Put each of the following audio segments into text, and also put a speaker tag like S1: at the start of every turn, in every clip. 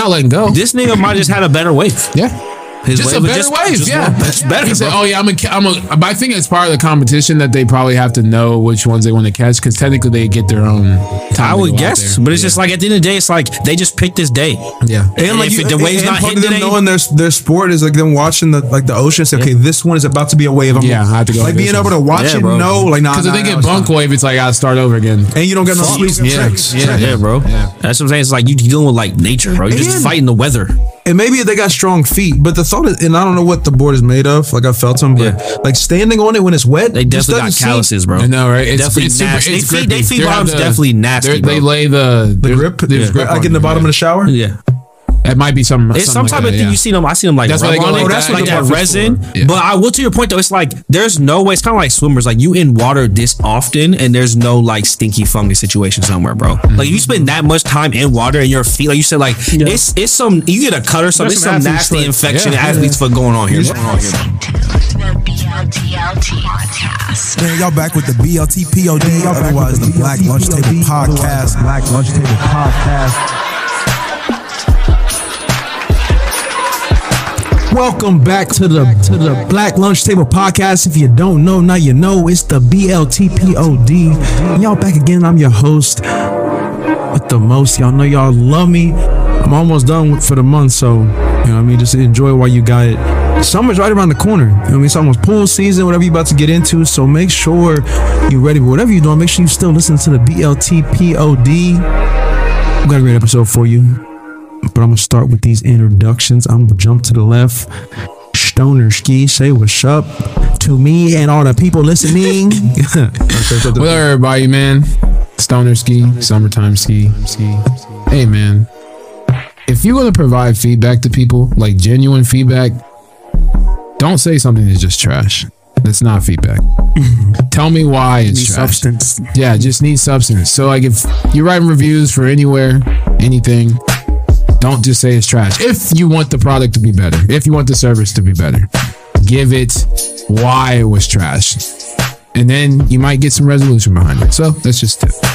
S1: not letting go.
S2: This nigga might just had a better wave.
S1: yeah.
S2: His
S1: just a
S2: was
S1: better wave,
S2: just
S1: yeah.
S2: more- It's better.
S1: He said, "Oh yeah, I'm a, I'm a." But I think it's part of the competition that they probably have to know which ones they want to catch because technically they get their own. Time
S2: I would guess,
S1: there.
S2: but it's just like at the end of the day, it's like they just picked this day.
S1: yeah.
S3: And like
S2: if
S3: you,
S2: it- the wave's
S3: and
S2: not hitting
S3: of them
S2: today-
S3: knowing their their sport is like them watching the like the ocean. Say, okay, this one is about to be a wave. I'm
S1: Yeah, I have to go
S3: Like being able to watch
S2: Yeah,
S3: it,
S2: bro.
S3: know, like nah,
S1: Because
S3: nah,
S1: if they
S3: nah,
S1: get
S3: it's
S1: bunk wave, it's like I gotta start over again.
S3: and you don't get no sleep.
S1: Yeah, yeah.
S2: Yeah, bro.
S1: Yeah.
S2: That's what I'm saying. It's like you dealing with like nature, bro. You're just fighting the weather.
S3: And maybe they got strong feet, but the thought is, and I don't know what the board is made of. Like I felt them, but
S2: Yeah.
S3: like standing on it when it's wet,
S2: They definitely got
S3: doesn't seem-
S2: calluses, bro.
S1: I know, right? It's,
S2: definitely
S1: it's super. It's
S2: They feed-
S1: grippy.
S2: they feed
S1: They have
S2: bottoms definitely nasty,
S1: they're- They lay the
S3: The grip,
S1: There's
S3: yeah.
S1: grip
S3: like
S1: on
S3: in the bottom
S1: yeah.
S3: of the shower.
S2: Yeah.
S1: It might be some.
S2: It's some
S1: something
S2: type
S1: like
S2: of thing
S1: yeah.
S2: you see them. I see them like
S1: That's why they
S2: rub
S1: go
S2: on
S1: like that. That's
S2: that
S1: what
S2: resin.
S1: Yeah.
S2: But I will to your point though. It's like there's no way. It's kind of like swimmers. Like you in water this often, and there's no like stinky fungus situation somewhere, bro.
S1: Mm-hmm.
S2: Like you spend that much time in water, and your feet, like you said, like it's it's some you get a cut or something.
S4: That's
S2: It's
S4: some
S2: some nasty
S4: foot.
S2: infection, athlete's foot going on here. Going on here.
S5: BLTLT.
S6: Man, y'all back with the BLT POD, otherwise the Black Lunch Table Podcast. Black Lunch Table Podcast.
S3: Welcome back to the to the Black Lunch Table Podcast. If you don't know, now you know it's the BLTPOD. And y'all back again. I'm your host with the most. Y'all know y'all love me. I'm almost done with, for the month, so you know what I mean. Just enjoy while you got it. Summer's right around the corner. You know what I mean? It's almost pool season, whatever you're about to get into. So make sure you're ready. But whatever you're doing, make sure you still listen to the BLTPOD. We got a great episode for you but I'm gonna start with these introductions. I'm gonna jump to the left. Stoner Ski, say what's up to me and all the people listening.
S1: What up, everybody, man? Stoner ski, summertime ski, ski. Hey, man. If you're gonna provide feedback to people, like genuine feedback, don't say something that's just trash. That's not feedback. Tell me why it's trash.
S4: substance.
S1: Yeah, just need substance. So like if you're writing reviews for anywhere, anything, don't just say it's trash. If you want the product to be better, if you want the service to be better, give it why it was trash. And then you might get some resolution behind it. So that's just it.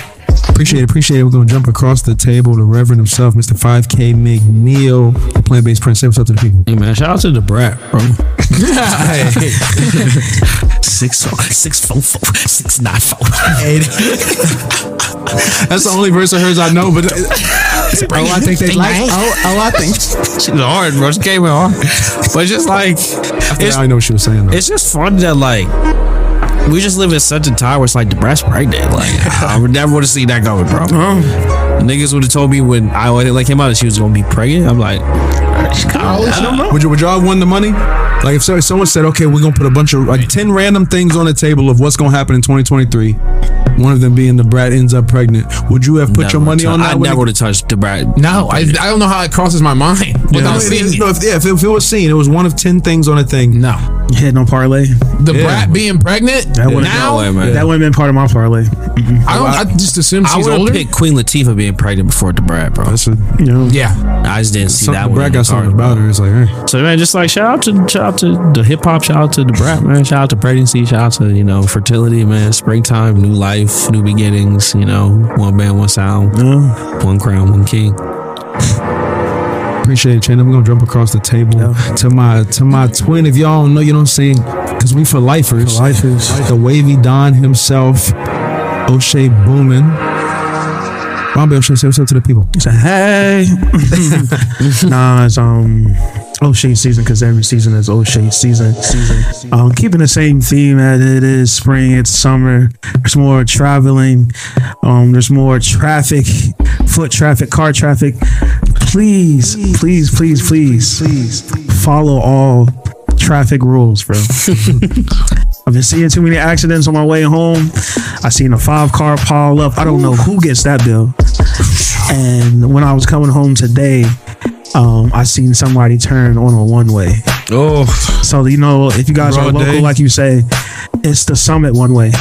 S3: Appreciate it, appreciate it. We're gonna jump across the table. The Reverend himself, Mr. 5K McNeil, the plant based prince. Say what's up to the people.
S2: Hey man, shout out to the brat, bro. six four, six four four, six nine four.
S3: That's the only verse of hers I know, but oh, I think they like. Oh, oh, I think.
S2: She's hard, bro. She came in hard, but it's just like it's,
S3: I know what she was saying. Though.
S2: it's just fun that like we just live in such a time where it's like the brat's pregnant. Like I would never would have seen that going, bro. Niggas would have told me when I when it like came out that she was gonna be pregnant. I'm like, I don't know.
S3: Would you would y'all have won the money? Like if so- if someone said, okay, we're gonna put a bunch of like ten random things on the table of what's gonna happen in 2023, one of them being the brat ends up pregnant, would you have put your money on that?
S2: I never would have touched the brat.
S1: No, I, I don't know how it crosses my mind
S3: No,
S1: without
S3: it
S1: seeing it.
S3: no, if, yeah, if, if it was seen, it was one of ten things on a thing.
S1: No.
S4: Hit no parlay.
S1: The
S3: Yeah.
S1: brat being pregnant
S4: That would've-
S1: now,
S2: No way, man.
S4: That wouldn't been part of my parlay.
S1: I don't. I just assume
S2: I
S1: she's
S2: would have
S1: older.
S2: picked Queen Latifah being pregnant before the brat, bro.
S3: That's a,
S4: You know.
S1: Yeah,
S2: I just didn't see
S3: something.
S2: that
S3: The brat got something
S2: cards,
S3: about her. It's like, hey.
S2: So man, just like shout out to shout out to the hip hop, shout out to the brat man, shout out to pregnancy, shout out to you know fertility, man, springtime, new life, new beginnings. You know, one band, one sound, one crown, one king.
S3: Appreciate it, Chan. I'm gonna jump across the table to my to my twin. If y'all don't know, you know what I'm saying? Because we for lifers.
S4: For lifers.
S3: The wavy Don himself, O'Shea Boomin. Bobby O'Shea, say what's up to the people.
S4: He said, "Hey." nah, it's um O'Shea season because every season is O'Shea season. Season. Um, keeping the same theme as it is spring. It's summer. There's more traveling. Um, there's more traffic, foot traffic, car traffic. Please, please, please, please, please follow all traffic rules, bro. I've been seeing too many accidents on my way home. I seen a five car pile up. I don't know who gets that bill. And when I was coming home today, um, I seen somebody turn on a one way.
S2: Oh,
S4: So you know, if you guys are local,
S3: day.
S4: like you say, it's the Summit one way.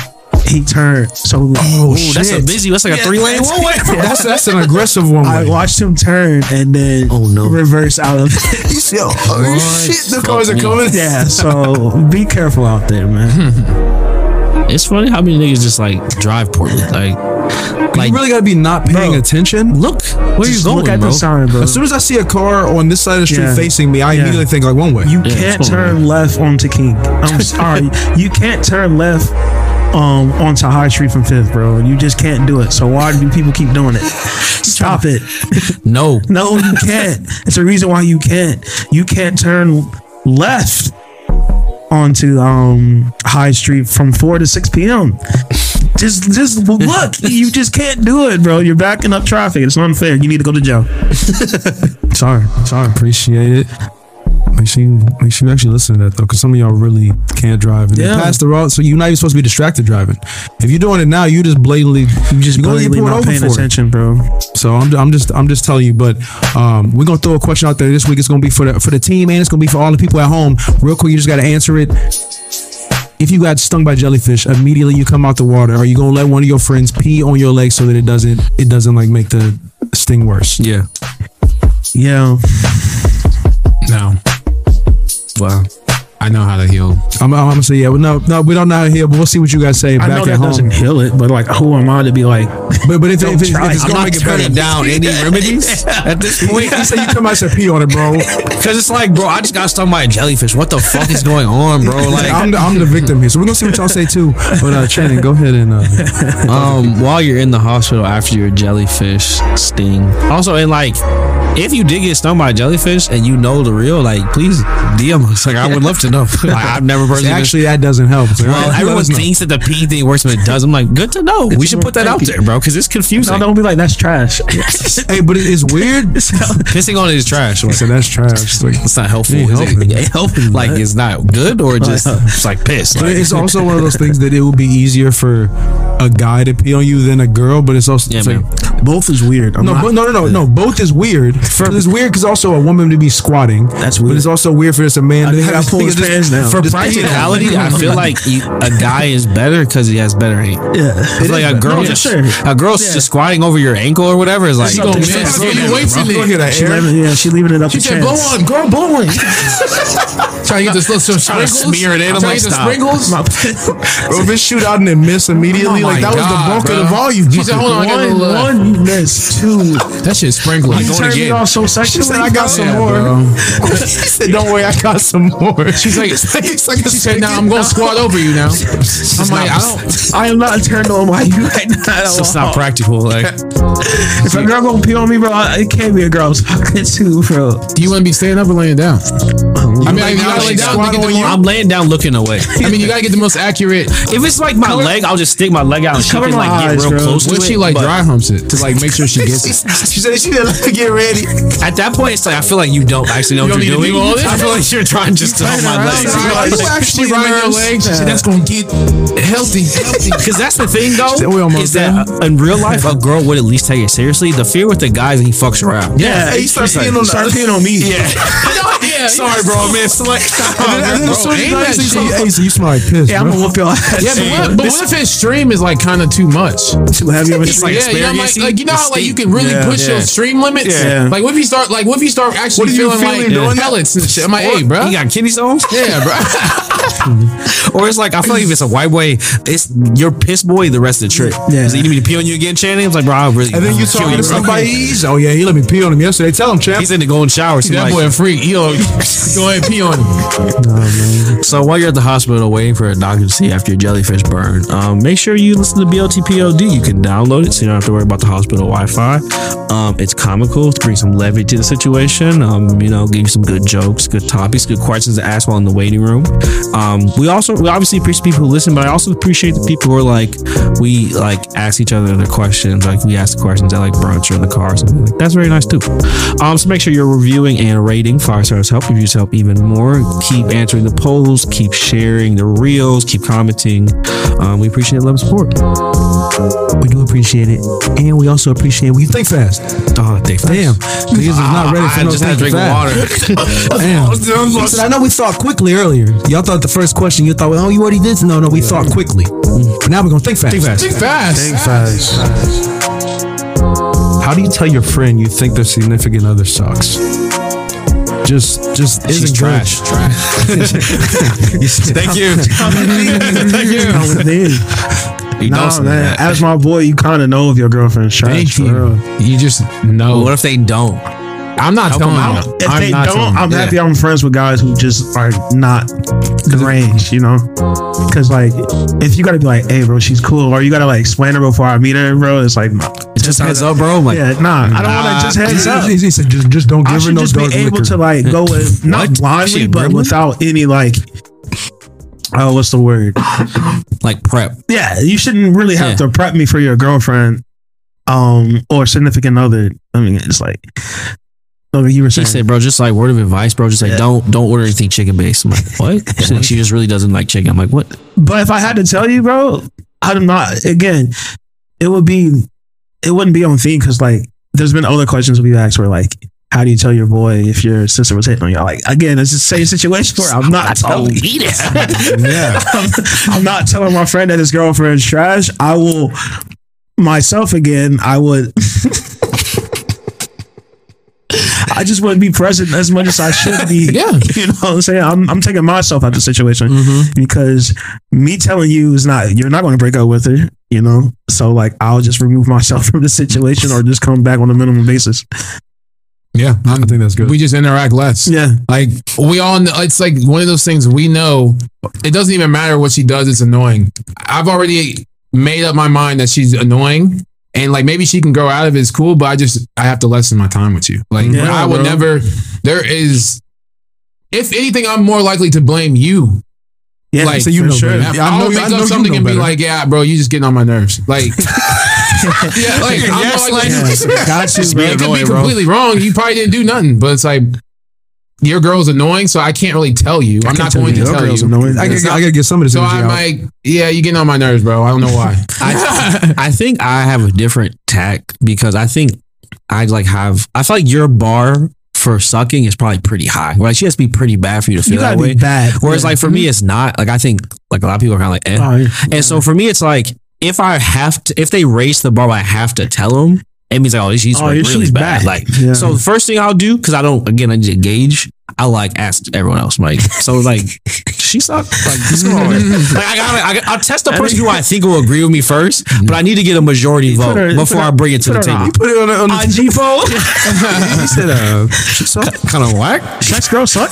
S4: He turned. So
S3: Oh, shit.
S2: that's a busy. That's like a three lane one way.
S3: That's that's an aggressive one.
S4: I watched him turn and then
S2: Oh, no.
S4: reverse out of it.
S3: Yo, oh shit, the cars are coming.
S4: yeah. So be careful out there, man.
S2: It's funny how many niggas just like drive poorly. Like Like,
S3: you really gotta be not paying
S4: Bro.
S3: attention.
S2: look where you going,
S4: look at
S2: bro.
S4: the sign, bro.
S3: As soon as I see a car on this side of the street
S4: Yeah.
S3: facing me, I
S4: Yeah.
S3: immediately think like one way.
S4: You
S2: Yeah,
S4: can't
S2: it's fine,
S4: turn left onto King. I'm sorry. you can't turn left um onto High Street from Fifth, bro. You just can't do it. So why do people keep doing it? Stop it.
S2: No,
S4: No, you can't. It's a reason why you can't. You can't turn left onto um High Street from four to six p.m. Just, just look. You just can't do it, bro. You're backing up traffic. It's unfair. You need to go to jail.
S3: sorry, sorry.
S7: Appreciate it. Make sure you make sure you actually listen to that though, because some of y'all really can't drive. And
S4: Yeah.
S3: Pass the road, so you're not even supposed to be distracted driving. If you're doing it now, you just blatantly
S4: You just
S3: you're
S4: blatantly not paying
S3: for it.
S4: attention, bro.
S3: So I'm, I'm just I'm just telling you, but um, we're gonna throw a question out there this week. It's gonna be for the for the team and it's gonna be for all the people at home. Real quick, you just gotta answer it. If you got stung by jellyfish, immediately you come out the water. Are you gonna let one of your friends pee on your leg so that it doesn't it doesn't like make the sting worse?
S2: yeah,
S4: Yeah.
S1: No,
S2: wow.
S1: I know how to heal.
S3: I'm, I'm gonna say yeah. Well, no, no, we don't know how to heal, but we'll see what you guys say
S4: I
S3: back
S4: know
S3: at
S4: that
S3: home.
S4: doesn't heal it, but like, who am I to be like?
S3: But but if, if, it's, if it's
S2: I'm
S3: gonna
S2: not
S3: make it better,
S2: down any remedies at this point.
S3: you say you come out and pee on it, bro.
S2: Because it's like, bro, I just got stung by a jellyfish. What the fuck is going on, bro? Like,
S3: I'm the, I'm the victim here, so we're gonna see what y'all say too. But uh, Shannon, go ahead and uh,
S2: um, while you're in the hospital after your jellyfish sting. Also, and like, if you did get stung by a jellyfish and you know the real, like, please DM us. Like, I would love to know. Like, I've never personally.
S3: actually that doesn't help. It's like,
S2: well,
S3: right,
S2: everyone
S3: know.
S2: thinks that the pee thing works, but it does. I'm like, good to know. We should put that out there, bro, because it's confusing.
S4: No, don't be like that's trash.
S3: Hey, but it's weird.
S2: Pissing on it is trash.
S3: So that's trash. It's like-
S2: It's not helpful. It-
S3: helping.
S2: it helping? Like, it's not good or just it's like piss. Like,
S3: it's also one of those things that it would be easier for a guy to pee on you than a girl. But it's also
S2: Yeah,
S3: it's like-
S4: Both is weird. I'm
S3: no,
S4: not-
S3: no, no, no, no. Both is weird. It's weird because also a woman to be squatting.
S4: That's weird.
S3: But it's also weird for just a man to have
S4: pull his
S3: just-
S4: pants down.
S2: for
S3: just-
S2: practicality, I feel like you, a guy is better because he has better aim.
S4: yeah.
S2: I feel like a girl,
S4: No,
S2: just,
S4: sure.
S2: a girl just squatting over your ankle or whatever is like,
S3: She gonna miss.
S2: man,
S3: Throw
S2: man,
S3: your
S2: bro."
S3: weights in there. Look at that
S4: She leaving, yeah, she leaving it up
S1: She
S4: to
S1: said,
S4: chance.
S1: blow on, girl, blow on. Trying to get this little some
S2: Trying to smear it in. I'm like,
S1: to get the
S2: stop.
S1: sprinkles.
S3: Bro, if it shoot out and it miss immediately,
S1: Oh
S3: like
S1: my
S3: that was the
S1: God,
S3: bulk of the volume.
S1: She said, hold on, I got a
S4: One,
S1: uh,
S4: one, you missed. Two.
S1: That shit sprinkling.
S4: You
S2: going
S4: turned me
S2: again.
S4: off so
S3: She
S4: sexually.
S3: said, "I got some more."
S1: bro.
S3: he said, "Don't worry, I got some more."
S1: She's like,
S3: It's like
S1: she said, "Now I'm going to squat over you now." I'm like, I don't.
S4: I am not turned on by you right now.
S2: It's just not practical. Like,
S4: If a girl gonna pee on me, bro, it can't be a girl I talking to, bro.
S1: Do you want to be standing up or laying down? I mean, you gotta lay down to get the more.
S2: I'm laying down looking away.
S1: I mean, you gotta get the most accurate.
S2: If it's like my leg, I'll just stick my leg out and she
S4: Cover
S2: can
S4: my
S2: like get real
S4: bro.
S2: close to
S1: What
S2: it.
S1: she like dry humps it to like make sure she gets it.
S3: She said she didn't like get ready.
S2: At that point, it's like I feel like you don't actually know
S1: You
S2: what
S1: don't
S2: you're doing.
S1: do?
S2: I feel like you're trying just to hold my
S3: around.
S2: legs.
S3: Are you actually
S1: ride her
S3: nervous?
S1: legs. She said that's gonna get healthy. Healthy.
S2: Because that's the thing, though,
S3: We almost
S2: is that uh, in real life, a girl would at least take it seriously. The fear with the guys, he fucks around.
S4: Yeah,
S3: Hey, you start peeing on
S4: start on me.
S2: Yeah.
S1: yeah.
S2: Sorry, bro. Man, it's like,
S3: And then as soon as you know, you see-
S1: shit.
S3: hey, so you smell like piss.
S4: Yeah, I'm
S3: bro.
S4: gonna whoop your ass.
S1: Yeah, but what, but what if his stream is like kind of too much?
S4: Too heavy of a
S2: It's like
S1: yeah, you know, like, like you know how like you can really
S4: Yeah,
S1: push
S2: yeah.
S1: your stream limits.
S4: Yeah.
S1: Like what if you start like what if you start actually
S3: What are you
S1: feeling like
S3: feeling doing that?
S1: pellets and shit? I'm like, hey, bro.
S2: You got kidney stones?
S1: Yeah, bro.
S2: Or it's like I feel like if it's a white boy, it's your piss boy the rest of the trip.
S4: Yeah.
S2: So you need me to pee on you again, Channing? I was like, bro, I really.
S3: And then you
S2: kill
S3: talking to
S2: bro.
S3: somebody. Oh yeah, he let me pee on him yesterday. Tell him, champ.
S2: He's in the golden shower. So,
S1: that
S2: like,
S1: boy a freak. Yo, go ahead pee on him.
S2: so while you're at the hospital waiting for a doctor to see after your jellyfish burn, um, make sure you listen to BLTPOD. You can download it so you don't have to worry about the hospital Wi-Fi. Um, it's comical to bring some levity to the situation. Um, you know, give you some good jokes, good topics, good questions to ask while in the waiting room. Um, we also we obviously appreciate people who listen, but I also appreciate the people who are like we like ask each other the questions. Like we ask the questions at like brunch or in the car or something. Like that's very nice too. Um, so make sure you're reviewing and rating. Five stars help. Reviews help even more. Keep answering the polls. Keep sharing the reels. Keep commenting. Um, we appreciate love and support.
S3: We do appreciate it, and we also appreciate when you think fast.
S2: Oh, they
S3: Damn, niggas is not ready for
S2: I
S3: no
S2: just had to
S3: thinking
S2: drink
S3: fast.
S2: water.
S3: Damn. He said, I know we thought quickly earlier. Y'all thought the first question you thought, oh, you already did. No, no, we thought quickly. But now we're gonna think fast. Think fast.
S1: Think fast.
S3: Think fast. How do you tell your friend you think their significant other sucks? Just, just
S2: She's
S3: isn't
S2: trash. Trash.
S3: Thank you.
S2: Thank you.
S4: I was.
S2: You
S4: No,
S2: don't
S4: man.
S2: that.
S4: As my boy, you kind of know if your girlfriend's trash.
S1: Thank you. You just know.
S2: What if they don't?
S1: I'm not
S2: Help
S1: telling
S2: them out.
S1: you.
S4: If
S1: I'm
S4: they
S1: not
S4: don't. I'm
S1: Yeah.
S4: happy I'm friends with guys who just are not the range, you know? Because, like, if you gotta be like, hey, bro, she's cool, or you gotta, like, explain her before I meet her, bro, it's like, nah.
S2: Just heads up, bro. Like,
S4: yeah, nah, I don't want to just heads up.
S3: He said, just, just don't
S4: I
S3: give her
S4: should
S3: no
S4: just be able
S3: liquor.
S4: to, like, go with, not blindly, but without any, like, oh, what's the word?
S2: like prep.
S4: Yeah, you shouldn't really have
S2: Yeah.
S4: to prep me for your girlfriend um or significant other. I mean, it's like, like you were
S2: She said, bro, just like word of advice, bro. Just like
S4: Yeah.
S2: don't don't order anything chicken based. I'm like, what? She's like, she just really doesn't like chicken. I'm like, what?
S4: But if I had to tell you, bro, I'm not. Again, it would be, it wouldn't be on theme because like there's been other questions we've asked where like, how do you tell your boy if your sister was hitting on you? Like again, it's the same situation where I'm not telling.
S1: Yeah.
S4: I'm, I'm not telling my friend that his girlfriend's trash. I will myself again. I would. I just wouldn't be present as much as I should be.
S1: Yeah.
S4: you know what I'm saying. I'm, I'm taking myself out of the situation mm-hmm. because me telling you is not. You're not going to break up with her. You know, so like I'll just remove myself from the situation or just come back on a minimum basis.
S1: Yeah.
S7: I think that's good.
S1: We just interact less.
S4: Yeah,
S1: Like we all know, it's like one of those things we know. It doesn't even matter what she does. It's annoying. I've already made up my mind that she's annoying, and like maybe she can grow out of it. It's cool, but I just I have to lessen my time with you. Like
S4: Yeah,
S1: I will
S4: bro.
S1: never. There is, if anything, I'm more likely to blame you.
S4: yeah.
S1: Like
S3: so you know
S4: sure.
S3: better. Yeah, I
S1: I'll
S3: know-
S1: make
S3: I know
S1: up
S3: you
S1: something
S3: know
S1: and be
S3: better.
S1: like, "Yeah, bro, you just getting on my nerves." Like, yeah, like I'm
S2: Yes,
S1: more likely-
S2: like-
S4: Got you,
S1: it could be
S2: bro.
S1: completely wrong. You probably didn't do nothing, but it's like your girl's annoying, so I can't really tell you. I'm not going to
S4: Your
S1: tell you.
S4: annoying.
S3: I, gotta- I gotta get some of this
S1: So I'm
S3: out.
S1: like, yeah, you getting on my nerves, bro. I don't know why.
S2: I I think I have a different tack because I think I like have I feel like your bar for sucking is probably pretty high. Like she has to be pretty bad for you to feel
S4: You
S2: that way.
S4: bad.
S2: Whereas
S4: Yeah.
S2: like for me it's not. Like I think like a lot of people are kind of like, eh.
S4: Oh, yeah.
S2: And so for me, it's like if I have to, if they raise the bar, I have to tell them. It means like, oh, she's
S4: Oh,
S2: really
S4: she's
S2: bad.
S4: bad.
S2: Like,
S4: Yeah.
S2: so the first thing I'll do because I don't again I need to gauge. I like ask everyone else. Like, so like, she sucked. Like, what's going on? Like, I gotta, I, gotta- I'll test the person who I think will agree with me first, but I need to get a majority vote
S4: her-
S2: before
S4: her-
S2: I bring it to the
S4: put her
S2: table.
S4: on-
S3: Put it on the, on the
S4: IG phone.
S3: he said, uh, kind of whack.
S4: Sex girl suck.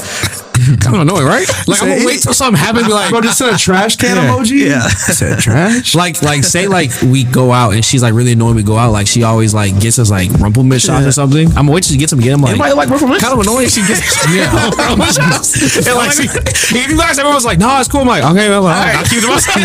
S2: Kind of annoying, right? Like, I'm gonna wait till something happens. Be like,
S3: Bro, just sent a trash can emoji.
S4: Yeah.
S3: said trash.
S2: like like say like we go out and she's like really annoying we go out like she always like gets us like Rumple Minze shots
S4: Yeah.
S2: or something I'm gonna wait till she gets them again I'm like
S4: Anybody like Rumple Minze?
S2: kind of annoying she gets yeah rumple shots and like she, if you guys everyone's like no it's cool I'm like okay well, like, I'll keep it to myself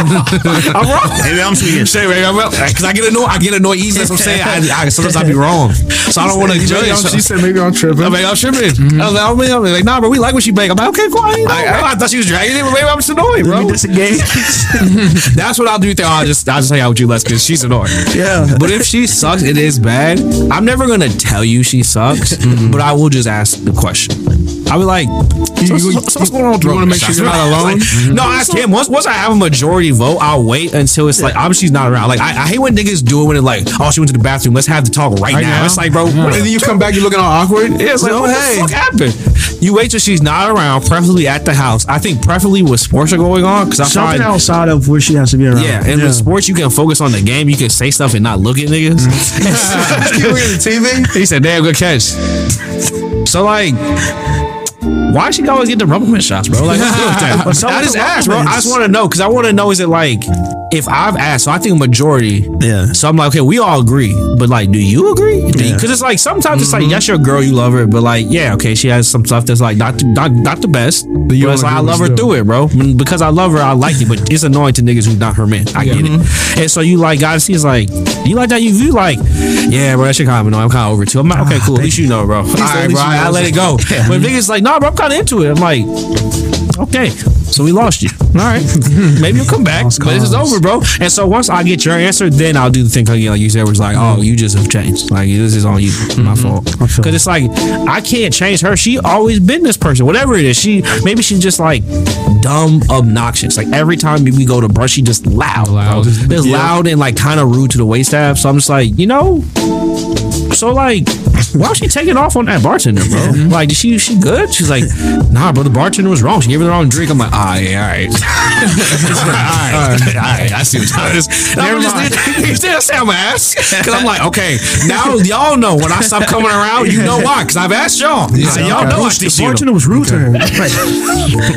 S2: I'm wrong
S4: Maybe I'm speaking.
S2: Say, man, because I get annoyed I get annoyed easy that's what I'm saying I, I, sometimes I be wrong so I don't want to judge
S3: She said maybe I'm tripping.
S2: I'm like, I'm tripping. I was like, I mean, I'm like, nah, bro, we like what she baked. I'm cool. I, know, bro. I thought she was dragging it, but maybe I'm just annoyed, bro.
S4: Disengage.
S2: That's what I'll do. I'll just I'll just hang out with you less because she's annoying.
S4: Yeah.
S2: But if she sucks, it is bad. I'm never gonna tell you she sucks, but I will just ask the question. I'll be like, so,
S3: you-
S2: so- so what's going on with
S3: you wanna make sure you're not alone?
S2: Like, no, I ask him. Once once I have a majority vote, I'll wait until it's like obviously she's not around. Like I, I hate when niggas do it when it's like, oh, she went to the bathroom. Let's have the talk right,
S1: Right
S2: now.
S1: now?
S2: It's like, bro,
S3: And then you come back, you looking all awkward.
S2: yeah, it's like,
S3: No,
S2: what
S3: hey.
S2: the fuck happened? You wait till she's not around, preferably at the house. I think preferably with sports are going on because I
S4: Something
S2: find
S4: outside of where she has to be around.
S2: yeah, and with sports, you can focus on the game. You can say stuff and not look at niggas.
S3: Keep looking at the TV.
S2: he said, "Damn, good catch." So like, why she always get the rubberman shots, bro? Like, what's with that?
S4: What's up
S2: I
S4: with
S2: just asked, bro. I just want to know because I want to know is it like if I've asked, so I think a majority.
S4: Yeah.
S2: So I'm like, okay, we all agree, but like, do you agree? Because
S4: Yeah. Mm-hmm.
S2: it's like sometimes it's like, yes, you're a girl, you love her, but like, yeah, okay, she has some stuff that's like not not not the best, but,
S3: you
S2: it's like I love her
S3: still.
S2: through it, bro. Because I love her, I like it, but it's annoying to niggas who's not her man. I get
S3: Mm-hmm.
S2: it. And so you like, guys, see, it's like, you like that? You, you like, yeah, bro, that shit kind of annoying. I'm kind of over it too. I'm like, okay, cool. At least you know, bro. All right, bro, I, I let it go. But niggas like, nah, bro, I'm kind of into it. I'm like, okay, so we lost you. All right, maybe you'll come back, but this is over, bro. And so once I get your answer, then I'll do the thing again, like you said, was like, oh, you just have changed. Like this is on you, my fault. Because it's like I can't change her. She always been this person, whatever it is. She maybe she's just like dumb, obnoxious. Like every time we go to brunch, she just loud,
S1: Loud.
S2: Just loud and like kind of rude to the wait staff. So I'm just like, you know. So like, why was she taking off on that bartender, bro? Like, did she she good? She's like, nah, bro, the bartender was wrong. She gave her the wrong drink. I'm like, ah, yeah, all right, all right, all right, I see what time it is. And I'm just you still say I'm ass because I'm like, okay, now y'all know when I stop coming around, you know why? Because I've asked y'all. So y'all know I
S4: The bartender was rude to her. Right.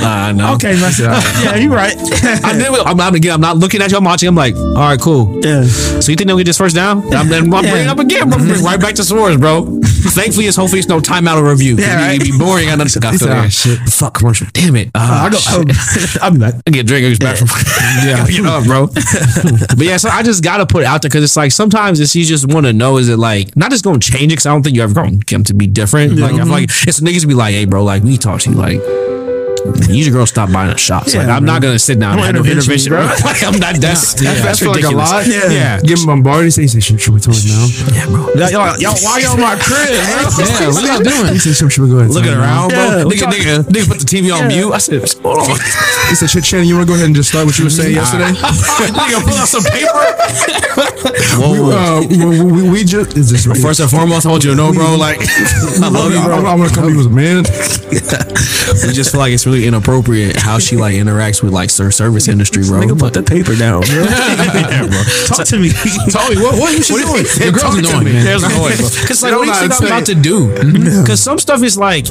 S2: I know.
S4: Okay, that's yeah, you're right.
S2: I knew it. I'm not again. I'm not looking at you. I'm watching. I'm like, all right, cool.
S4: Yeah.
S2: So you think they'll get this first down? I'm, I'm bringing it up again, bro. Bring right back to Swords, bro. Thankfully, it's hopefully it's no timeout or review.
S4: Yeah,
S2: Yeah,
S4: right.
S2: It'd be boring. I know this got
S1: said, "Ah, shit."
S2: Fuck commercial. Damn it. Uh,
S4: I go. I'll, I'll be back.
S2: I get drinkers back from yeah, you know, bro. but yeah, so I just gotta put it out there because it's like sometimes it's you just want to know is it like not just gonna change it because I don't think you ever gonna get them to be different. Like I feel like it's niggas be like, hey, bro, like we talk to you like. You your girl stop buying us shots. like I'm not gonna sit down and
S4: I
S2: have
S4: want
S2: no
S4: intervention,
S2: intervention, bro.
S4: bro.
S2: like I'm not. That's
S1: Yeah.
S2: that's,
S1: I feel like a
S2: ridiculous.
S1: lot.
S2: Yeah, yeah.
S7: Give him bombarded. He said, "Should should we tell him now?"
S2: Yeah, bro.
S4: Y'all, y'all, why y'all in my crib?
S1: Yeah, what y'all doing?
S7: He said, "Should should we go ahead?" and
S2: Looking
S7: tell him now?"
S2: around, bro.
S4: Yeah, we
S2: nigga,
S4: talk-
S2: nigga, nigga, put the TV on mute. I said, hold on.
S7: He said, "Shit, Shannon, you want to go ahead and just start what you were saying yesterday?"
S2: nigga, pull out some paper.
S7: we, uh, we, we, we just is this right?
S2: First and foremost, I want you to know, bro. Like, I love you,
S7: I,
S2: bro.
S7: I, want to come to you as a man.
S2: We just feel like it's really inappropriate how she like interacts with like ser- service industry, bro.
S4: Nigga, put the paper down. Bro.
S2: yeah, bro.
S4: Talk to me.
S1: Tell me what what is she doing? Your girl's annoying, man.
S2: There's annoying, bro. Because like, what do you think I'm about to do? Because some stuff is like,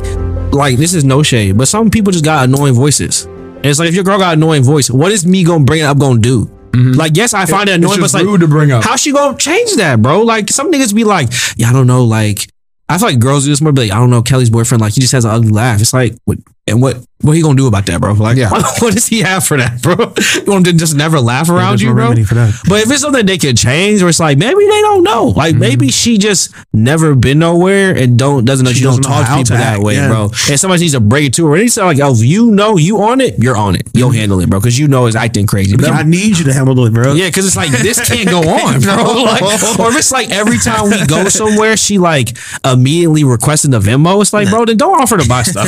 S2: like this is no shade, but some people just got annoying voices. And it's like if your girl got annoying voice, what is me gonna bring it up gonna do? Mm-hmm. Like, yes, I find it
S7: It's
S2: annoying, but like,
S7: rude to bring up.
S2: how she gonna change that, bro? Like, some niggas be like, yeah, I don't know, like. I feel like girls do this more, but like, I don't know, Kelly's boyfriend, like, he just has an ugly laugh. It's like, what, and what, what he gonna do about that, bro? Like,
S1: Yeah.
S2: what does he have for that, bro? You want him to just never laugh around you,
S4: no
S2: bro?
S4: for that.
S2: But if it's something they can change, or it's like maybe they don't know, like
S4: Mm-hmm.
S2: maybe she just never been nowhere and don't doesn't know
S4: She
S2: she, don't talk to people that way,
S4: yeah.
S2: bro. And somebody needs to break it to her. And like, oh, if you know you on it, you're on it. You'll handle it, bro, because you know it's acting crazy. But
S4: I need you to handle it, bro.
S2: yeah, because it's like this can't go on, bro. Like, or if it's like every time we go somewhere, she like immediately requesting the Venmo. It's like, bro, then don't offer to buy stuff.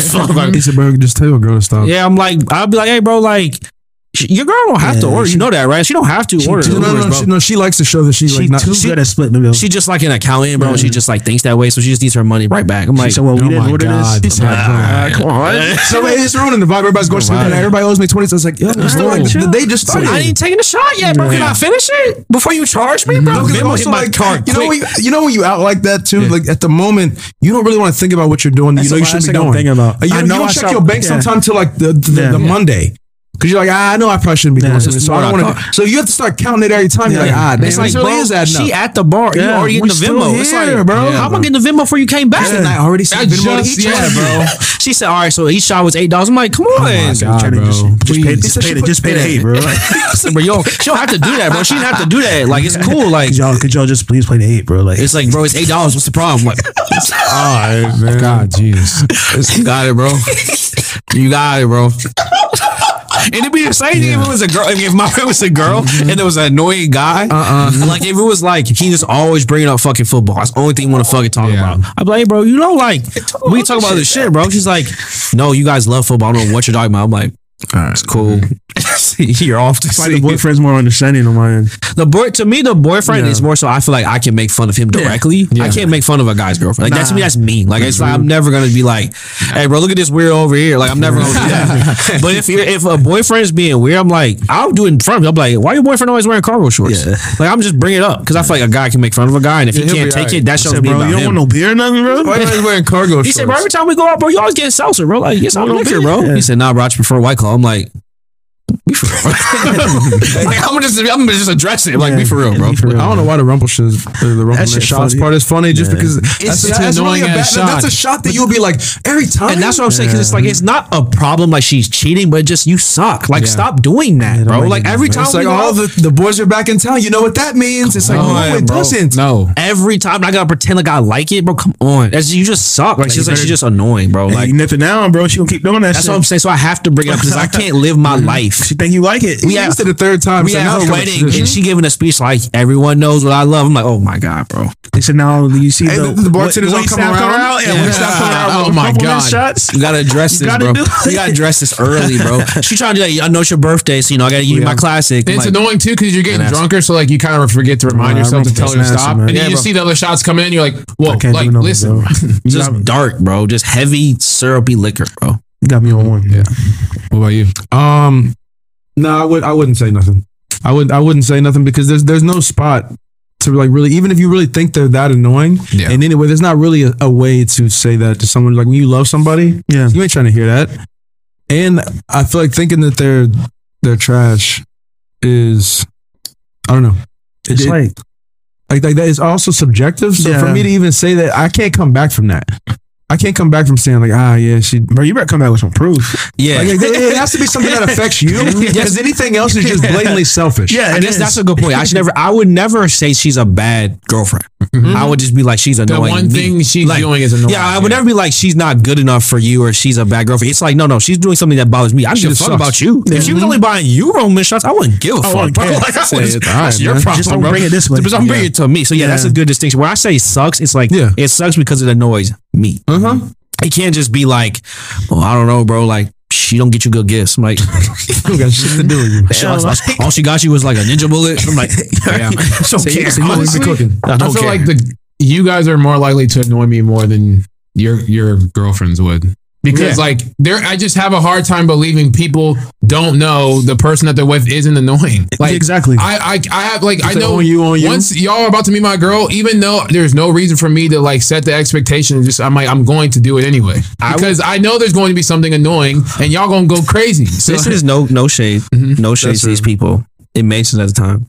S2: Like,
S7: He said, "Bro, just tell your girl to stop."
S2: yeah, I'm like, I'll be like, hey, bro, like. Sh- Your girl don't have to order.
S4: she-
S2: you know that, right? She don't have to order.
S7: No, no, no, she, no. She likes to show that she,
S4: She
S7: like not.
S4: too
S7: she-
S4: good at splitting the bill.
S2: She just like an accountant, bro. She just like thinks that way, so she just needs her money right back. I'm like,
S4: said, well, we
S7: oh
S4: didn't
S7: my
S4: order
S7: God,
S4: this.
S7: oh my God.
S2: come on.
S7: So wait, it's ruining the vibe. Everybody's going to sleep, and everybody owes me twenty. So it's like, yo, it's still like the, the day just started.
S2: I ain't taking a shot yet, bro. Can I finish it before you charge me, bro?
S7: No, 'cause
S2: Venmo
S7: also,
S2: hit my
S7: like,
S2: card
S7: you know, when you, you know when you out like that too. Like at the moment, you don't really want to think about what you're doing. you know you
S4: the
S7: should
S4: last
S7: be
S4: thing I'm
S7: doing.
S4: thinking about.
S7: Like, you, you don't check your bank sometime till like the the,
S4: Yeah.
S7: the Monday. Cause you're like, ah, I know I probably shouldn't be doing
S4: Yeah,
S7: this. So I don't want to. So you have to start counting it every time. You're like,
S4: Yeah.
S7: ah,
S2: It's like,
S7: really
S2: bro,
S7: is adding
S2: she at the bar. You
S4: Yeah,
S2: already getting the Venmo. It's
S7: here,
S2: like,
S7: bro.
S2: How am I getting the Venmo before you came back?
S7: And I already said
S1: I
S7: Venmo to each
S1: yeah,
S7: you.
S1: bro.
S2: She said, all right, so each shot was eight dollars. I'm like, come on.
S1: my God, bro.
S4: Just, pay,
S1: Please.
S4: just pay,
S7: put-
S4: just pay the eight, bro.
S2: I said, bro, yo, she don't have to do that, bro. She didn't have to do that. Like, it's cool. Like,
S4: Could y'all, could y'all just please play the eight, bro? Like,
S2: it's like, bro, it's eight dollars. What's the problem? Like,
S7: All right, man.
S1: God, Jesus.
S2: You got it, bro. You got it, bro. And it'd be the same thing if it was a girl. I mean, if my friend was a girl mm-hmm. and there was an annoying guy, uh-uh. like if it was like he just always bringing up fucking football. That's the only thing you want to fucking talk
S1: Yeah.
S2: about. I'd be like, hey, bro, you know, like we talk about this shit, bro. She's like, no, you guys love football. I don't know what you're talking about. I'm like, it's cool. you're off to
S4: like
S2: see.
S4: the boyfriend's more understanding on my end.
S2: The boy to me, the boyfriend
S4: Yeah.
S2: is more so. I feel like I can make fun of him directly. I can't make fun of a guy's girlfriend. Like that's to me, that's mean. Like it's like I'm mm-hmm. never gonna be like, hey, bro, look at this weird over here. Like I'm never gonna do that. but if you're, if a boyfriend's being weird, I'm like, I'll do it in front of you. I'm like, why your boyfriend always wearing cargo shorts?
S4: Yeah.
S2: Like I'm just bring it up because I feel like a guy can make fun of a guy, and if he
S7: he'll
S2: can't take
S7: alright.
S2: it, that shows
S4: Said,
S2: me
S4: bro,
S2: about
S4: you don't
S2: him.
S4: want no beer or nothing, bro?
S7: Why are you wearing cargo
S2: he said, bro, every time we go out, bro, you always get seltzer, bro. Like, it's all
S4: no
S2: liquor, bro. He said, nah, bro, I just prefer White Claw. I'm like. like, I'm gonna just, I'm just address it. Like, be for real, bro.
S4: For real.
S7: I don't know why the rumple shit, the, the rumple
S4: That
S7: in the
S4: shit
S7: shots
S4: funny.
S7: part is funny, just because
S1: It's
S7: that's,
S1: such an
S7: that's really a
S1: annoying
S7: bad,
S1: ass
S7: that's
S1: shot.
S7: a shot that you'll be like every time.
S2: And that's what I'm saying because it's like it's not a problem like she's cheating, but just you suck. Like
S1: Yeah.
S2: stop doing that, bro. Like every time
S7: It's like all
S2: out-
S7: the, the boys are back in town. You know what that means? It's like
S1: Come
S7: no,
S1: oh,
S7: it doesn't.
S1: No.
S2: every time I gotta pretend like I like it, bro. Come on, that's you just suck. Like, she's like she's just annoying, bro.
S4: Like,
S2: Like
S4: you nipping down, bro. She gonna keep doing that
S2: that's what I'm saying. So I have to bring it up because I can't live my mm-hmm. life.
S4: She think you like it.
S2: We
S4: Yeah.
S2: had-
S3: Used the third time.
S2: We
S3: so
S2: at her wedding, and she giving a speech like everyone knows what I love. I'm like, oh my god, bro.
S4: They said now you see
S3: Hey,
S4: the,
S3: the- the bartenders
S4: when
S3: all come
S4: staff
S3: around?
S4: Yeah,
S2: Yeah.
S4: when come around.
S1: Oh my
S4: compliment
S1: God.
S4: Shots.
S2: You gotta address this,
S4: gotta
S2: bro.
S4: do.
S2: You gotta address this early, bro. She trying to do like, I know it's your birthday, so you know I gotta give you my classic.
S1: It's
S2: like,
S1: annoying too because you're getting
S2: And that's-
S1: drunker, so like you kind of forget to remind
S4: Nah,
S1: yourself to tell her to stop, and then you see the other shots coming in. You're like, "Whoa, like listen."
S4: bro.
S2: just dark, bro. Just heavy syrupy liquor, bro.
S4: You got me on one. Yeah.
S1: What about you?
S3: Um, no, I would. I wouldn't say nothing. I would. I wouldn't say nothing because there's there's no spot to like really. Even if you really think they're that annoying,
S1: Yeah.
S3: and anyway, there's not really a, a way to say that to someone. Like when you love somebody,
S4: Yeah.
S3: you ain't trying to hear that. And I feel like thinking that they're they're trash is, I don't know.
S4: It's
S3: It-
S4: like
S3: like, like that is also subjective. So for me to even say that, I can't come back from that. I can't come back from saying like, ah, yeah, she.
S4: bro, you better come back with some proof.
S2: Yeah.
S3: Like, it it has to be something that affects you because anything else is just blatantly selfish.
S4: Yeah,
S2: I guess
S4: is.
S2: that's a good point. I should never. I would never say she's a bad girlfriend. I would just be like she's annoying.
S1: The one
S2: me.
S1: thing she's
S2: Like,
S1: doing is annoying.
S2: Yeah, I would never be like she's not good enough for you or she's a bad girlfriend. It's like no, no, she's doing something that bothers me. I don't give a fuck
S3: sucks.
S2: about you. If she was only buying you Roman shots, I wouldn't give a fuck,
S4: wouldn't
S2: bro.
S4: care.
S2: Like, I
S3: Say
S2: would
S3: it.
S2: just,
S3: All right,
S2: that's your
S3: man.
S2: problem,
S4: Just don't
S2: bro.
S4: bring it this way.
S2: Just don't bring it to me. So yeah, that's a good distinction. When I say sucks, it's like
S3: Yeah.
S2: it sucks because it annoys me.
S3: Uh huh.
S2: It can't just be like, oh, I don't know, bro. Like she don't get you good gifts. I'm like,
S3: You got shit to do with you.
S2: all, all she got you was like a ninja bullet. I'm like, yeah,
S3: So you-
S2: care.
S3: so you must be cooking.
S2: I
S1: I
S2: don't
S1: feel
S2: care.
S1: like the you guys are more likely to annoy me more than your your girlfriends would. Because
S2: Yeah.
S1: like there, I just have a hard time believing people don't know the person that they're with isn't annoying. Like
S4: Exactly.
S1: I I, I have like I know
S3: on you, on you.
S1: once y'all are about to meet my girl, even though there's no reason for me to like set the expectation, just I'm like I'm going to do it anyway because I, know there's going to be something annoying and y'all gonna go crazy. So
S2: this is no no shade, mhm. no shade
S3: That's
S2: to these people. It makes sense at the time.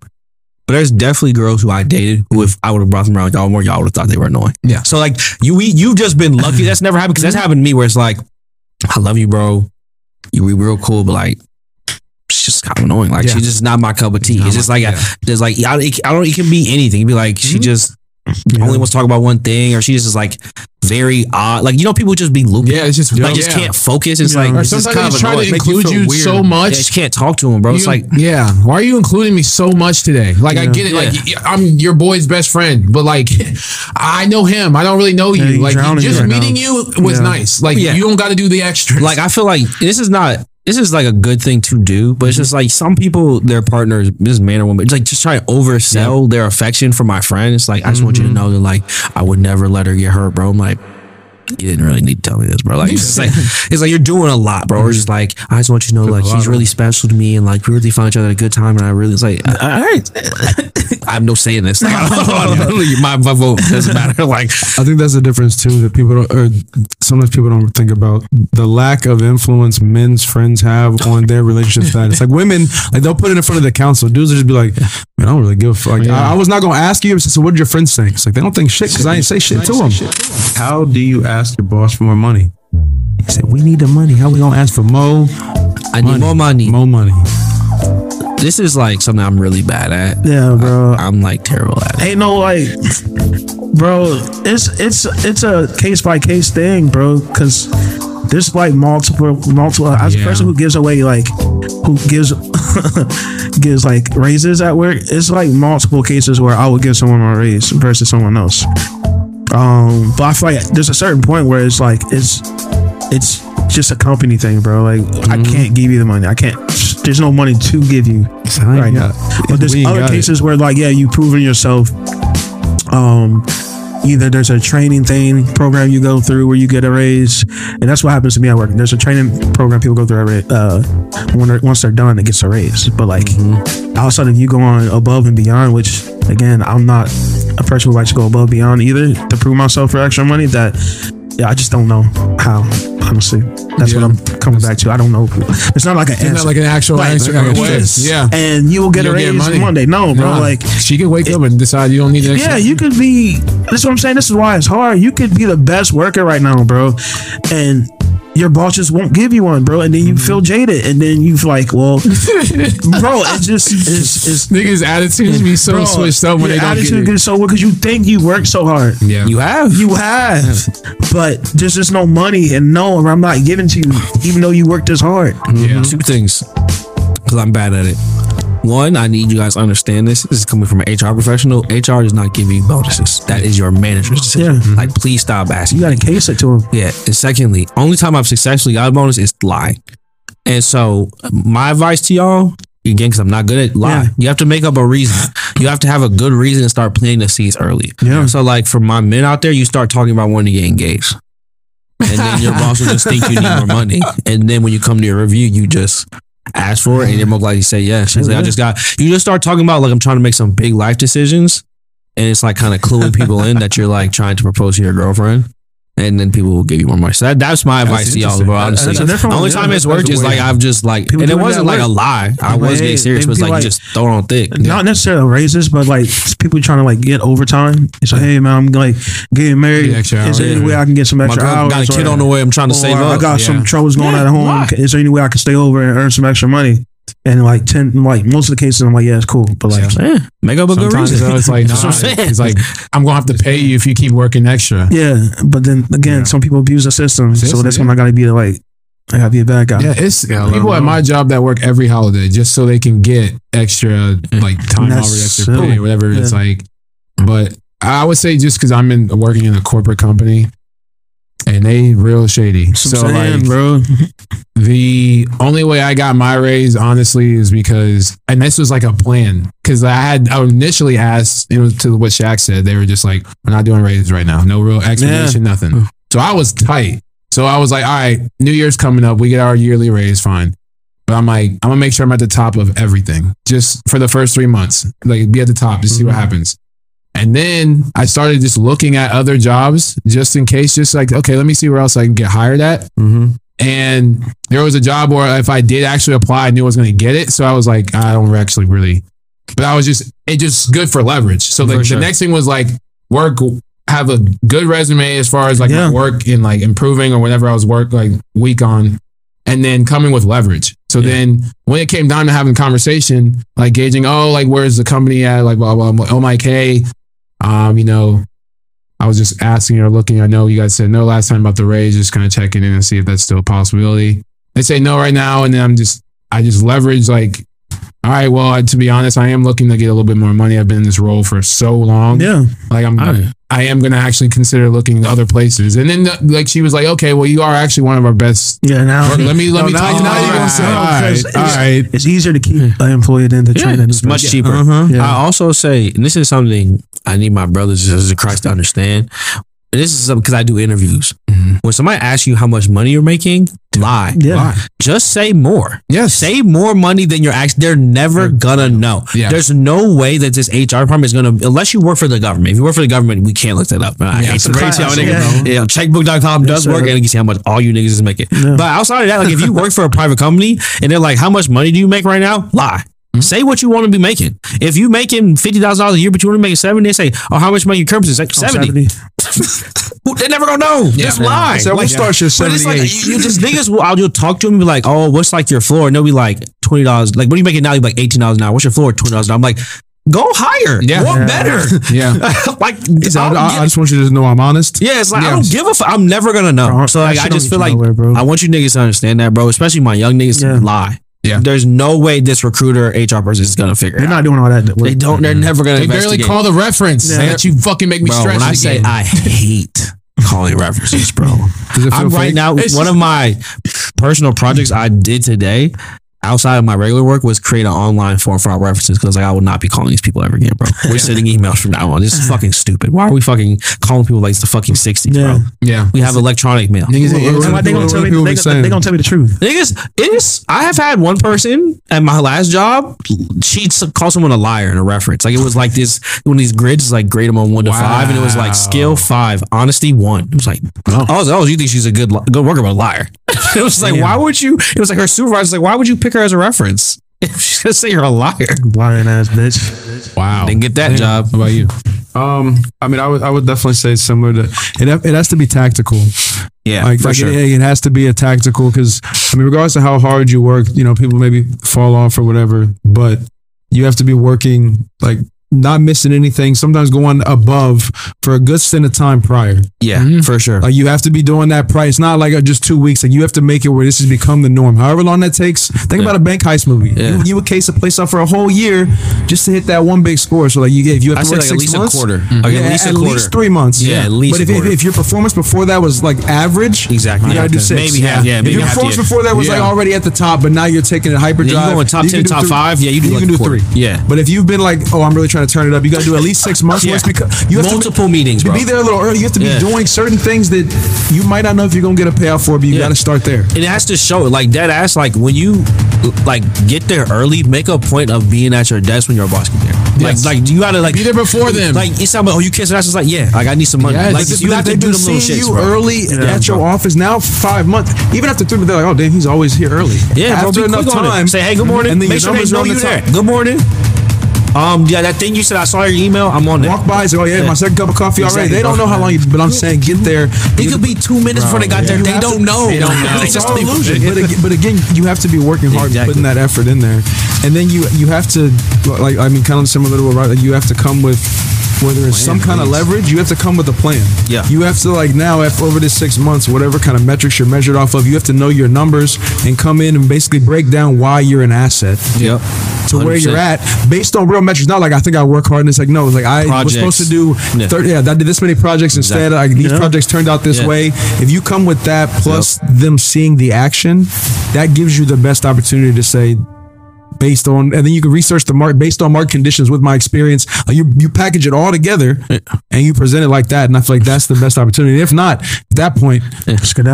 S2: But there's definitely girls who I dated who, if I would have brought them around y'all more, y'all would have thought they were annoying.
S1: Yeah.
S2: So like you, we, you've just been lucky. That's never happened because that's happened to me where it's like, I love you, bro. You we real cool, but like. She's just kind of annoying. Like
S1: Yeah.
S2: she's just not my cup of tea. It's just like a, there's like I, it, I don't. It can be anything. It'd be like she mm-hmm. just only wants to talk about one thing, or she's just like very odd. Like you know, people just be looping.
S1: yeah, it's just
S2: Like just
S1: yeah.
S2: can't focus. It's
S4: Yeah.
S2: like
S1: Or
S2: it's
S1: sometimes
S2: kind
S1: he's
S2: of
S1: trying to
S2: Make you
S1: include you
S2: weird.
S1: so
S2: Yeah,
S1: much.
S2: you just can't talk to him, bro. It's like
S1: yeah. Why are you including me so much today? Like, I get it. Like, I'm your boy's best friend, but like, I know him. I don't really know you.
S4: Yeah,
S1: like,
S4: drowning
S1: just
S4: right
S1: meeting
S4: now.
S1: you was
S4: Yeah.
S1: nice. Like,
S2: Yeah.
S1: you don't got to do the extra.
S2: like I feel like this is not this is like a good thing to do, but it's mm-hmm. just like some people, their partners, this man or woman, it's like just try to oversell their affection for my friend. It's like I just want you to mm-hmm. know that like I would never let her get hurt, bro. I'm like. You didn't really need to tell me this, bro. Like, it's like it's like you're doing a lot, bro. It's just like I just want you to know, like, she's really special to me, and like we really found each other at a good time, and I really, it's like, all right, I have no say in this. Like, I don't, I don't really- my, my vote doesn't matter. Like,
S3: I think that's the difference too that people don't, or sometimes people don't think about the lack of influence men's friends have on their relationship status. Like women, like they'll put it in front of the council. Dudes will just be like, man, I don't really give a fuck. Like, I, I was not gonna ask you. So what did your friends think? It's like they don't think shit because I ain't say shit to them. How do you ask your boss for more money? He said, we need the money. How we gonna ask for more?
S2: I need more money.
S3: More money.
S2: This is like something I'm really bad at.
S4: Yeah, bro.
S2: I'm like terrible at it.
S4: Ain't no like, bro. It's it's it's a case by case thing, bro. Because there's like multiple multiple. As a person who gives away like, who gives gives like raises at work, it's like multiple cases where I would give someone a raise versus someone else. Um, but I feel like there's a certain point where it's like it's it's just a company thing, bro. Like I can't give you the money. I can't. There's no money to give you right now. But there's other
S3: got it.
S4: cases where like yeah, you proven yourself. Um, either there's a training thing program you go through where you get a raise, and that's what happens to me at work. There's a training program people go through every uh when they're, once they're done, it gets a raise. But like outside of you going above and beyond, which again, I'm not a person who likes to go above and beyond either to prove myself for extra money. That yeah, I just don't know how. Honestly, that's
S1: Yeah.
S4: what I'm coming back to. I don't know. It's not like an
S1: Isn't
S4: answer.
S1: that like an actual
S4: Like,
S1: answer?
S4: like, yes,
S1: Yeah.
S4: and you will get
S1: You'll
S4: a
S1: get
S4: raise
S1: money.
S4: Monday. No, bro, like
S1: she could wake up and decide you don't need an extra.
S4: yeah, you could be. That's what I'm saying. This is why it's hard. You could be the best worker right now, bro, and your boss just won't give you one, bro. And then you feel mm-hmm. jaded, and then you feel like, well, bro, it's just it's it's.
S1: Niggas' attitudes be so
S4: Bro,
S1: switched up when
S4: your
S1: they don't
S4: attitude
S1: get it.
S4: gets so because you think you work so hard.
S1: Yeah.
S2: You have.
S4: You have, but there's just no money, and no, I'm not giving to you, even though you worked this hard.
S1: yeah.
S2: Two things. because I'm bad at it. One, I need you guys to understand this. This is coming from an HR professional. HR does not give you bonuses. That is your manager's decision.
S4: Yeah. Mm-hmm.
S2: Like, please stop asking.
S4: You got to case it to him.
S2: Yeah. And secondly, only time I've successfully got a bonus is lying. And so my advice to y'all, again, because I'm not good at lie,
S4: Yeah.
S2: you have to make up a reason. You have to have a good reason to start planting the seeds early.
S4: Yeah.
S2: So like for my men out there, you start talking about wanting to get engaged. And then your boss will just think you need more money. And then when you come to your review, you just ask for it and you're more likely to say yes. She's like, I just got you just start talking about like I'm trying to make some big life decisions. And it's like kind of cluing people in that you're like trying to propose to your girlfriend. And then people will give you more money. So that, that's my advice to y'all, bro. Honestly,
S4: that's
S2: the only time
S4: yeah.
S2: it's worked is like. I've just like,
S4: People
S2: and it wasn't like a lie. I was getting serious.
S4: they
S2: It was
S4: be
S2: like,
S4: like-
S2: you just throw it on thick.
S4: Not necessarily raises, but like people trying to like get overtime. It's like, hey man, I'm like getting married.
S1: Get extra
S4: Is there any way I can get some extra hours?
S2: got a kid
S4: or-
S2: on the way. I'm trying to save
S4: I
S2: up.
S4: got
S1: Yeah.
S4: some troubles going
S2: Yeah,
S4: at home.
S2: why?
S4: Is there any way I can stay over and earn some extra money? And like ten, like most of the cases, I'm like, yeah, it's cool. But like,
S2: Yeah, make up a good
S1: Sometimes
S2: reason.
S1: though, it's like,
S2: That's
S1: nah,
S2: what
S1: it's like I'm gonna have to pay you if you keep working extra.
S4: yeah. But then again, some people abuse the system, so
S1: System,
S4: that's
S1: yeah.
S4: when I got to be like, I got to be a bad guy.
S1: Yeah, it's
S7: Yeah,
S1: people at my job that work every holiday just so they can get extra like time
S4: off,
S1: over extra
S4: silly.
S1: pay or whatever it's like. But I would say just because I'm in working in a corporate company and they real shady. So
S4: saying,
S1: like
S4: bro.
S1: the only way I got my raise honestly is because and this was like a plan because I had I initially asked you know, to what Shaq said. They were just like we're not doing raises right now. No real explanation nothing. So I was tight. So I was like all right New Year's coming up. We get our yearly raise fine. But I'm like I'm gonna make sure I'm at the top of everything just for the first three months. Like be at the top just see what mm-hmm. happens and then I started just looking at other jobs just in case just like okay let me see where else I can get hired at
S7: Mm-hmm.
S1: and there was a job where if I did actually apply, I knew I was going to get it. So I was like, I don't actually really, but I was just, it just good for leverage. So like
S7: For sure.
S1: the next thing was like work, have a good resume as far as like
S4: Yeah.
S1: work in like improving or whatever I was work like week on, and then coming with leverage. So then when it came down to having conversation, like gauging, oh, like where's the company at? Like blah blah. blah. Oh my K, um, you know, I was just asking or looking. I know you guys said no last time about the raise, just kind of checking in and see if that's still a possibility. They say no right now, and then I'm just I just leverage like, all right, well, I- to be honest, I am looking to get a little bit more money. I've been in this role for so long.
S4: Yeah,
S1: Like I'm
S2: Alright.
S1: I am gonna actually consider looking other places. And then like she was like, okay, well, you are actually one of our best.
S4: yeah. Now
S1: Work- Let me let
S4: No,
S1: me
S4: now-
S1: talk
S4: now
S1: to
S4: you're gonna say,
S1: all right,
S4: 'cause
S1: all
S4: it's-
S1: right.
S4: it's easier to keep an employee than to train. a new
S2: It's much cheaper.
S7: Uh-huh.
S4: Yeah.
S2: I also say, and this is something I need my brothers in Christ to understand. And this is something because I do interviews. Mm-hmm. When somebody asks you how much money you're making, lie.
S4: Yeah.
S1: Lie.
S2: Just say more.
S1: Yes.
S2: Say more money than you're actually. They're never gonna know.
S1: Yeah.
S2: There's no way that this HR department is gonna, unless you work for the government. If you work for the government, we can't look that up. I hate
S1: it's
S2: to
S1: a
S2: break it y'all
S4: class,
S2: niggas.
S4: yeah.
S2: Yeah, checkbook.com does
S4: Yes,
S2: work and you can see how much all you niggas is making.
S4: Yeah.
S2: But outside of that, like if you work for a private company and they're like, how much money do you make right now? Lie.
S1: Hmm?
S2: Say what you want to be making. If you making fifty thousand dollars a year, but you want to make seven, they say, "Oh, how much money your currency is?" Like seventy.
S4: 70.
S2: They're never gonna know. Just
S1: Yeah.
S2: lie.
S7: So we'll start your
S2: But it's like you, you just niggas. Will, I'll you'll talk to them and be like, "Oh, what's like your floor?" And they'll be like twenty dollars. Like, what are you making now? You be like eighteen dollars an hour. What's your floor? Twenty dollars an hour. I'm like, go higher.
S1: Yeah.
S2: Work
S1: Yeah.
S2: better.
S1: Yeah.
S2: like, I
S7: I, I- just want you to know I'm honest.
S2: yeah, it's like I don't give a. F- I'm never gonna know. So like, I just feel like
S4: nowhere.
S2: I want you niggas to understand that, bro. Especially my young niggas
S4: Yeah.
S2: lie.
S1: Yeah.
S2: There's no way this recruiter HR person is gonna figure it
S4: They're
S2: out.
S4: not doing all that.
S2: They don't. They're never gonna.
S1: They barely call the reference
S4: Yeah.
S1: that you fucking make me
S2: Bro,
S1: stress.
S2: when I say. I hate calling references, bro.
S7: Does it
S2: I'm right
S7: fake?
S2: now.
S1: It's
S2: one
S1: just-
S2: of my personal projects I did today, outside of my regular work, was create an online form for our references because like I will not be calling these people ever again, bro. We're sending emails from now on. This is fucking stupid. Why are we fucking calling people like it's the fucking '60s,
S4: Yeah.
S2: bro?
S1: yeah,
S2: We have electronic mail.
S1: Niggas,
S7: What-
S1: it-
S7: what-
S4: They
S7: what-
S4: gonna tell me.
S7: people
S4: They,
S7: be
S4: they gonna tell me the truth.
S2: Niggas, it is. I have had one person at my last job. She s- called someone a liar in a reference. Like it was like this one of these grids, like grade them on one to five, and it was like
S1: Wow.
S2: skill five, honesty one. It was like, oh, oh, oh you think she's a good good worker, but a liar. it was like, why would you? It was like her supervisor's like, why would you pick her as a reference? She's gonna say you're a liar.
S4: Lying ass bitch.
S1: wow.
S2: Didn't get that job.
S1: What about you?
S7: Um, I mean, I would, I would definitely say similar to it. It has to be tactical.
S2: Yeah,
S7: like,
S2: for
S7: like
S2: sure.
S7: it, it has to be a tactical because I mean, regardless of how hard you work, you know, people maybe fall off or whatever, but you have to be working like
S3: not missing anything. Sometimes going above for a good stint of time prior.
S2: Yeah, for sure.
S3: Like you have to be doing that price, not like uh, just two weeks. Like you have to make it where this has become the norm. However long that takes. Think about a bank heist movie.
S2: Yeah.
S3: You, you would case a place up for a whole year just to hit that one big score. So like you get if you have
S2: I
S3: to
S2: say
S3: work
S2: like at
S3: six
S2: least a
S3: months,
S2: quarter. Like,
S3: yeah,
S2: at least a quarter.
S3: three months.
S2: Yeah, at least
S3: But if,
S2: a
S3: if,
S2: quarter.
S3: if your performance before that was like average,
S2: Exactly.
S3: you gotta do six.
S2: Maybe half, yeah,
S3: If
S2: maybe
S3: your
S2: half,
S3: performance before that was like already at the top, but now you're taking it hyperdrive.
S2: Yeah, you going top
S3: can
S2: 10, top five, yeah, you do like
S3: can do three.
S2: Yeah.
S3: But if you've been like, oh, I'm really trying to turn it up, you got to do at least six months.
S2: Yeah.
S3: because you have to-
S2: Multiple meetings,
S3: to
S2: bro.
S3: be there a little early. You have to be
S2: Yeah.
S3: doing certain things that you might not know if you're gonna get a payout for, but you
S2: Yeah.
S3: got to start there.
S2: it has to show like dead ass like when you like get there early make a point of being at your desk when your boss get there
S1: Yes.
S2: like like you gotta like
S1: Be there before them.
S2: like it's not about oh you kissing ass it's like yeah like I need some money
S1: Yes.
S2: like you have to do them little shits
S3: you
S2: bro.
S3: early at your office now five months. Even after three, they're like, oh damn, he's always here early.
S2: yeah bro,
S3: after
S2: be
S3: enough
S2: quick on it.
S3: time,
S2: say hey good morning
S3: and then
S2: make sure they know
S3: the
S2: you there good morning um yeah that thing you said I saw your email I'm on it.
S3: Walk by, say, oh yeah,
S2: Yeah.
S3: my second cup of coffee already.
S2: Exactly,
S3: They don't know how long you, but I'm saying get there.
S2: it could be two minutes before they got there they don't know
S3: They don't know.
S2: it's just an
S3: illusion. But, again, but again, you have to be working hard,
S2: Exactly.
S3: putting that effort in there, and then you you have to like I mean, kind of similar to what you have to come with. Whether it's some kind of leverage, you have to come with a plan.
S2: Yeah.
S3: You have to like now, if over this six months, whatever kind of metrics you're measured off of, you have to know your numbers and come in and basically break down why you're an asset
S2: yep
S3: to where you're at based on real metrics. Not like I think I work hard and it's like no, it's like I was supposed to do.
S2: Yeah.
S3: 30, yeah, I did this many projects instead.
S2: Exactly.
S3: Like these
S4: Yeah.
S3: projects turned out this
S2: Yeah.
S3: way. If you come with that plus them seeing the action, that gives you the best opportunity to say. Based on, and then you can research the market based on market conditions. With my experience, uh, you you package it all together and you present it like that, and I feel like that's the best opportunity. If not, at that point,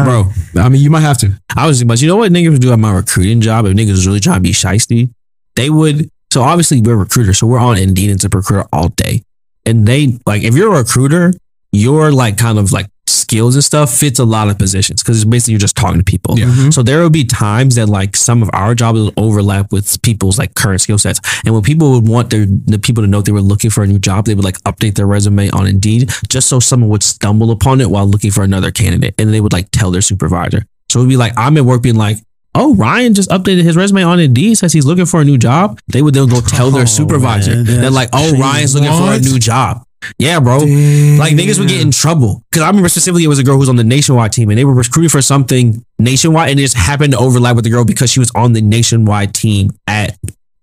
S2: bro
S3: I mean, you might have to.
S2: I was, but you know what niggas would do at my recruiting job if niggas was really trying to be shisty? They would. So obviously we're recruiters, so we're on Indeed and ZipRecruiter all day, and they like if you're a recruiter, your like kind of like skills and stuff fits a lot of positions because it's basically you're just talking to people. Mm-hmm. So there will be times that like some of our jobs will overlap with people's like current skill sets, and when people would want their the people to know they were looking for a new job, they would like update their resume on Indeed just so someone would stumble upon it while looking for another candidate, and they would like tell their supervisor. So it'd be like I'm at work being like, "Oh, Ryan just updated his resume on Indeed, says he's looking for a new job." They would then go tell their oh, supervisor.
S4: man,
S2: They're like, "Oh, Ryan's looking for a new job." Yeah, bro. Like niggas would get in trouble because I remember specifically it was a girl who was on the nationwide team and they were recruiting for something nationwide and it just happened to overlap with the girl because she was on the nationwide team at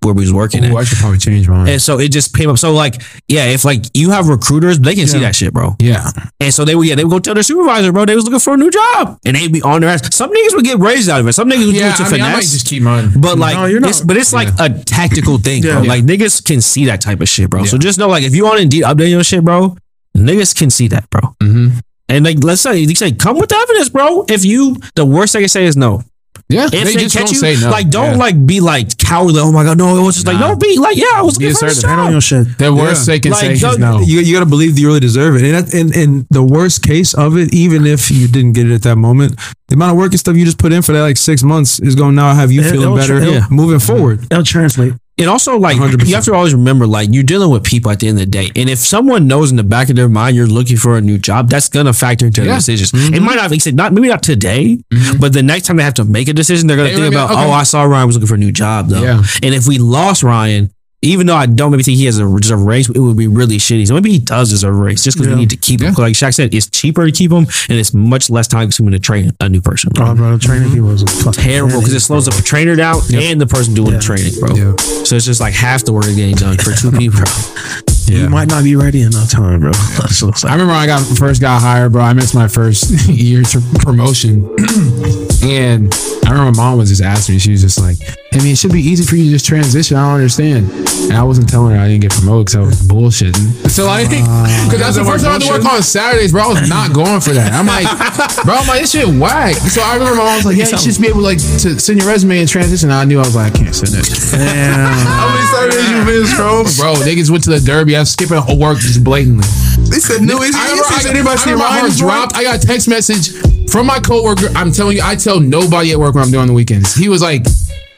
S2: where we was working
S1: Ooh,
S2: at.
S1: I should probably change mine.
S2: And so it just came up. So like, yeah, if like you have recruiters, they can see that shit, bro.
S1: yeah.
S2: And so they would, yeah, they would go tell their supervisor, bro, they was looking for a new job, and they'd be on their ass. Some niggas would get raised out of it. Some niggas would
S1: Yeah,
S2: do it to
S1: I, mean, I might just keep mine.
S2: But like,
S4: No, you're not.
S2: it's, but it's like a tactical thing, bro.
S4: Yeah.
S2: Like niggas can see that type of shit, bro. So just know, like, if you on Indeed update your shit, bro, niggas can see that, bro.
S1: Mhm.
S2: And like, let's say they say, come with the evidence, bro. If you, the worst they can say is no.
S1: Yeah,
S2: If
S1: they,
S2: they,
S1: just
S2: catch
S1: don't
S2: you,
S1: say no.
S2: like, don't
S1: Yeah.
S2: like be like cowardly. Oh my god, no. It was just like,
S1: Nah.
S2: no, be like, yeah, I was
S1: Be
S2: looking for this
S1: assertive.
S4: Stand on your shit.
S1: The worst
S3: Yeah.
S1: they can
S2: Like,
S1: say is no.
S3: You, you got to believe that you really deserve it. And, that, and and the worst case of it, even if you didn't get it at that moment, the amount of work and stuff you just put in for that like six months is going to now have you
S4: It-
S3: feeling better
S4: tra-
S2: yeah.
S3: moving forward.
S4: It'll translate.
S2: And also, like,
S3: 100%.
S2: you have to always remember, like, you're dealing with people at the end of the day. And if someone knows in the back of their mind you're looking for a new job, that's gonna factor into their
S1: Yeah.
S2: decisions. It might not, like said, not maybe not today, but the next time they have to make a decision, they're gonna
S1: They
S2: think about,
S1: okay.
S2: oh, I saw Ryan was looking for a new job though.
S1: Yeah.
S2: And if we lost Ryan, even though I don't maybe think he has a deserve a raise, it would be really shitty. So maybe he does deserve a raise just because we need to keep him. 'Cause Like Shaq said, it's cheaper to keep him, and it's much less time consuming to train a new person. bro.
S4: Oh, bro, training mm-hmm. people is a
S2: Terrible because it slows the trainer down and the person doing the training, bro. So it's just like half the work is getting done for two people.
S4: You might not be ready in no time, bro. That's what it's
S1: I remember when I got first got hired, bro. I missed my first year to promotion, and I remember my mom was just asking me. She was just like, "I mean, it should be easy for you to just transition. I don't understand." And I wasn't telling her I didn't get promoted because I was bullshitting. So I think uh, because that's the first time I had to work on Saturdays, bro. I was not going for that. I'm like, bro, I'm like, this shit whack. So I remember my mom was like, "Yeah, you should just be able like to send your resume and transition." And I knew I was like, I can't send it. Damn. How many Saturdays you missed, bro? Bro, niggas went to the derby. Was skipping work just blatantly.
S3: They said no.
S1: I remember, I, I remember my dropped. I got a text message from my coworker. I'm telling you, I tell nobody at work what I'm doing on the weekends. He was like,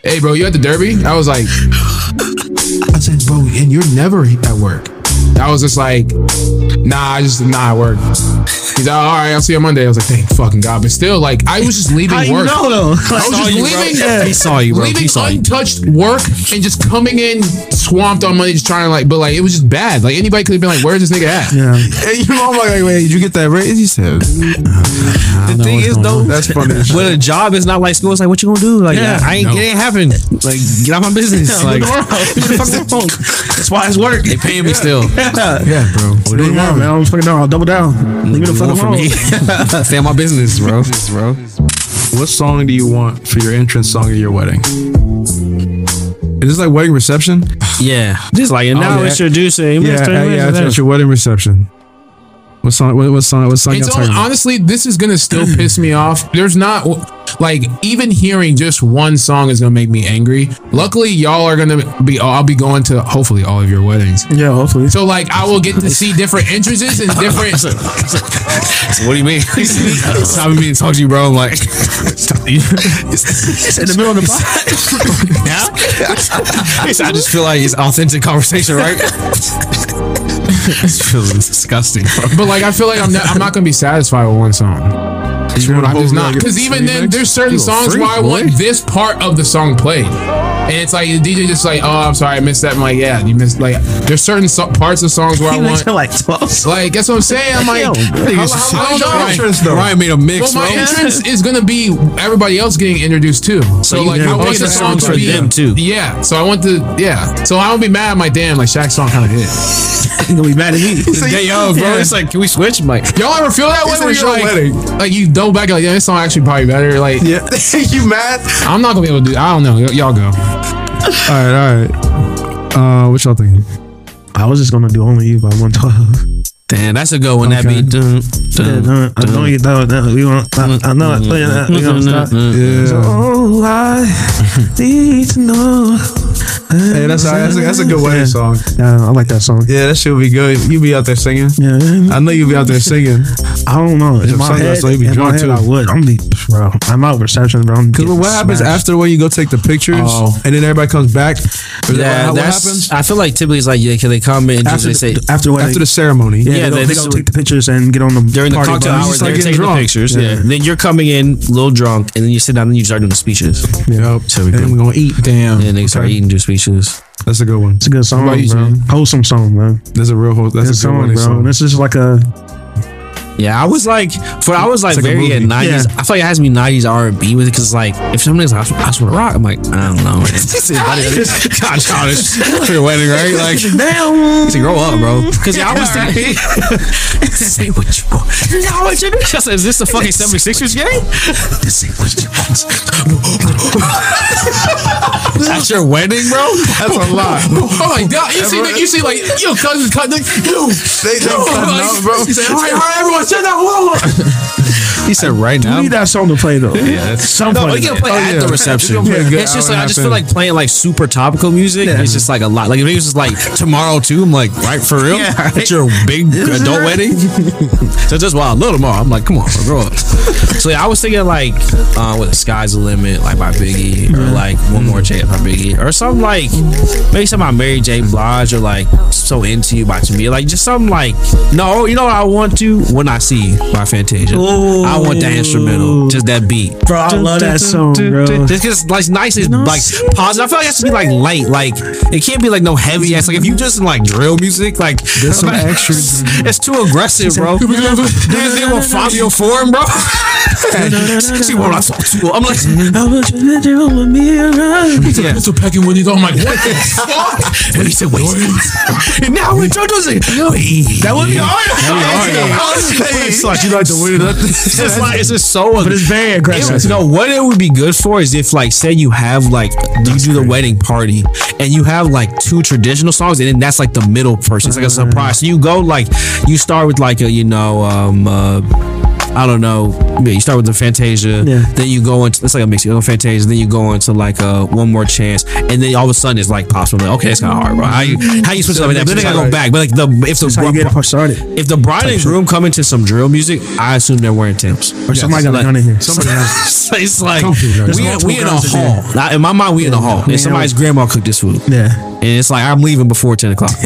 S1: "Hey, bro, you at the Derby?" I was like, "I said, bro, and you're never at work." I was just like, nah, I just nah, I work. He's like, all right, I'll see you on Monday. I was like, thank fucking God. But still, like, I was just leaving
S4: How you
S1: work.
S4: know though?
S1: I was just
S2: you, bro.
S1: leaving.
S2: Yeah. He saw you, bro.
S1: Leaving
S2: He saw you.
S1: untouched work and just coming in swamped on money, just trying to like, but like, it was just bad. Like anybody could have been like, where's this nigga at?
S4: Yeah.
S3: Hey, your mom like, wait, did you get that raise? He said, uh,
S2: The thing is, though,
S3: that's funny. as shit.
S2: With a job, it's not like school. It's like, what you gonna do? Like,
S4: Yeah.
S2: I ain't,
S1: No.
S2: it ain't happen. Like, get out my business. like,
S4: That's why it's work.
S2: they paying me still.
S3: Yeah, bro.
S4: What do you want, man? I'm fucking down. I'll double down. Leave me the fuck alone.
S2: Stay on my business, bro. bro.
S3: What song do you want for your entrance song at your wedding? Is this like wedding reception?
S2: Yeah, just like and now oh,
S3: yeah.
S2: introducing.
S3: Yeah,
S2: Mr.
S3: yeah, yeah. It's, it's your wedding reception. What song? What, what song? What song?
S1: It's
S3: y'all
S1: only,
S3: talking about?
S1: honestly, this is gonna still piss me off. There's not like even hearing just one song is gonna make me angry. Luckily, y'all are gonna be. I'll be going to hopefully all of your weddings.
S4: Yeah, hopefully.
S1: So like, I will get to see different entrances and different.
S2: What do you mean? Stop me to talk to you, bro. I'm like,
S4: in the middle of the podcast.
S2: I just feel like it's authentic conversation, right? this feels disgusting, bro.
S1: But like, I feel like I'm not, I'm not gonna be satisfied with one song. I'm just not. because even then, there's certain songs where I want this part of the song played, and it's like the DJ just like, oh, I'm sorry, I missed that. I'm like, yeah, you missed. Like, there's certain so- parts of songs where I want.
S4: mentioned like 12.
S1: Like that's what I'm saying. I'm like, how- I don't know.
S3: entrance though.
S2: Ryan made a mix,
S1: Well, my
S2: bro.
S1: entrance is gonna be everybody else getting introduced too. So,
S2: you-
S1: like,
S2: you
S1: I want
S2: pick
S1: the
S2: the songs for
S1: be
S2: them, too.
S1: Yeah. So I want the yeah. So I don't be mad. at my damn, like Shaq's song kind of hit.
S4: You gonna be mad at me.
S2: The day of, bro. It's like, can we switch? I'm like,
S1: Y'all ever feel that way
S3: It's
S1: where you're like,
S3: wedding.
S1: like you double back like, yeah, this song actually probably better. Like,
S3: Yeah, you mad?
S1: I'm not gonna be able to do. I don't know. Y- y'all go.
S3: All right, all right. Uh, what y'all thinking?
S4: I was just gonna do only you by 112.
S2: damn, that's a good one. That
S3: Okay.
S2: beat. Dun,
S4: Yeah,
S2: dun,
S4: no, I know you know that. We want. I, mm, I know it. Mm, mm, yeah, we gonna stop.
S3: Yeah.
S4: Oh, I need to know.
S3: Hey, that's that's a, that's a good wedding
S4: Yeah.
S3: song.
S4: Yeah, I like that song.
S3: Yeah, that shit would be good. You'd be out there singing.
S4: Yeah,
S3: I know you'd be out there singing.
S4: I don't know. In
S3: If
S4: my
S3: something
S4: head,
S3: else, so you be
S4: in my
S3: drunk,
S4: head,
S3: too.
S4: I would. I'm be, bro. I'm out reception, bro. I'm
S3: Because
S4: getting
S3: what happens
S4: smashed.
S3: after when you go take the pictures
S1: Oh.
S3: and then everybody comes back? Or is that
S2: Yeah,
S3: what, what happens
S2: I feel like typically it's like, yeah, can they come in and
S4: after
S2: just they say
S4: the, after wedding.
S3: after the ceremony?
S4: yeah,
S2: Yeah,
S4: they,
S2: they-
S4: they,
S2: this
S4: go take the pictures and get on the
S2: during the
S4: party
S2: cocktail
S4: bus.
S2: hours, they're
S3: getting
S2: taking the pictures.
S3: Yeah.
S2: Yeah. Then you're coming in a little drunk, and then you sit down and you start doing the speeches.
S3: Yep.
S2: So we
S3: and then
S2: go.
S3: we're gonna eat.
S1: Damn.
S2: And they start eating, do speeches.
S3: That's a good one.
S4: It's a good song, bro.
S1: Jay?
S4: Wholesome song, man.
S3: That's a real. That's
S4: Good
S3: a good
S4: song,
S3: wedding
S4: bro.
S3: song.
S4: This is like a
S2: Yeah, I was like, for I was like,
S3: like
S2: very at nineties.
S4: Yeah.
S2: I feel like it has me nineties R and B with it because like if somebody's like, I just, just want to rock, I'm like, I don't know. God, childish for your wedding, right? Like,
S4: damn.
S2: to grow up, bro. Because yeah, I was thinking, say what you want. Know what you I said, is this the fucking 76ers game? Say what you want. At your wedding, bro?
S3: That's a lot.
S1: Oh my god! You see, you see, like yo, cousins cut the yo.
S3: They they cutting up, bro.
S1: All right, all right, everyone, sit down. Whoa, whoa.
S2: He said right now.
S4: We need that song to play though. Yeah, that's some
S2: No,
S4: point.
S2: we can
S4: it.
S2: play at
S3: yeah.
S2: the reception.
S3: It's gonna play a good
S2: It's just like I just feel like playing like super topical music. It's just like a lot. Like if it was just like tomorrow too, I'm like, right for real?
S4: Yeah.
S2: It's your big adult wedding. so just wow, little tomorrow. I'm like, come on, bro, grow up. so yeah, I was thinking like, uh, what sky's the limit, like by Biggie, or like one more chance by Biggie, or something like maybe something by Mary J. Blige, or like so into you by Tamia, like just something like no, you know what I want to when I see you by Fantasia. I want that instrumental, just that beat.
S4: Bro, I love that song, bro.
S2: Just because like nice is like positive. I feel like it has to be like light. Like it can't be like no heavy ass. Like if you just like drill music, like there's
S3: some extras.
S2: It's too aggressive, bro. There's they want Fivio Foreign, bro. See what I saw too. I'm like,
S4: I want you to do with me around.
S2: yeah.
S1: So pecking with these. I'm like, what the fuck?
S2: When he said wait, and now introducing that would be
S4: It's like you like to win it up.
S2: It's just like it's just so.
S4: But it's very aggressive.
S2: It, no, what it would be good for is if, like, say you have like you do the wedding party and you have like two traditional songs, and then that's like the middle person. It's like a surprise. So you go like you start with like a you know um. Uh, I don't know. yeah, You start with the Fantasia,
S4: Yeah.
S2: then you go into it's like a mix. You go Fantasia, then you go into like a one more chance, and then all of a sudden it's like possible. Like, okay, it's kind of hard, bro. How you how you switch it like that? But then they gotta go back. But like the if the
S4: That's how you get started.
S2: if the bride and groom come into some drill music, I assume they're wearing Tim's.
S4: Or somebody got
S2: like-
S4: gun in here.
S3: Somebody else.
S2: it's like we, we in a hall. Now, in my mind, we in a hall. And somebody's grandma cooked this food.
S4: Yeah.
S2: And it's like I'm leaving before ten o'clock.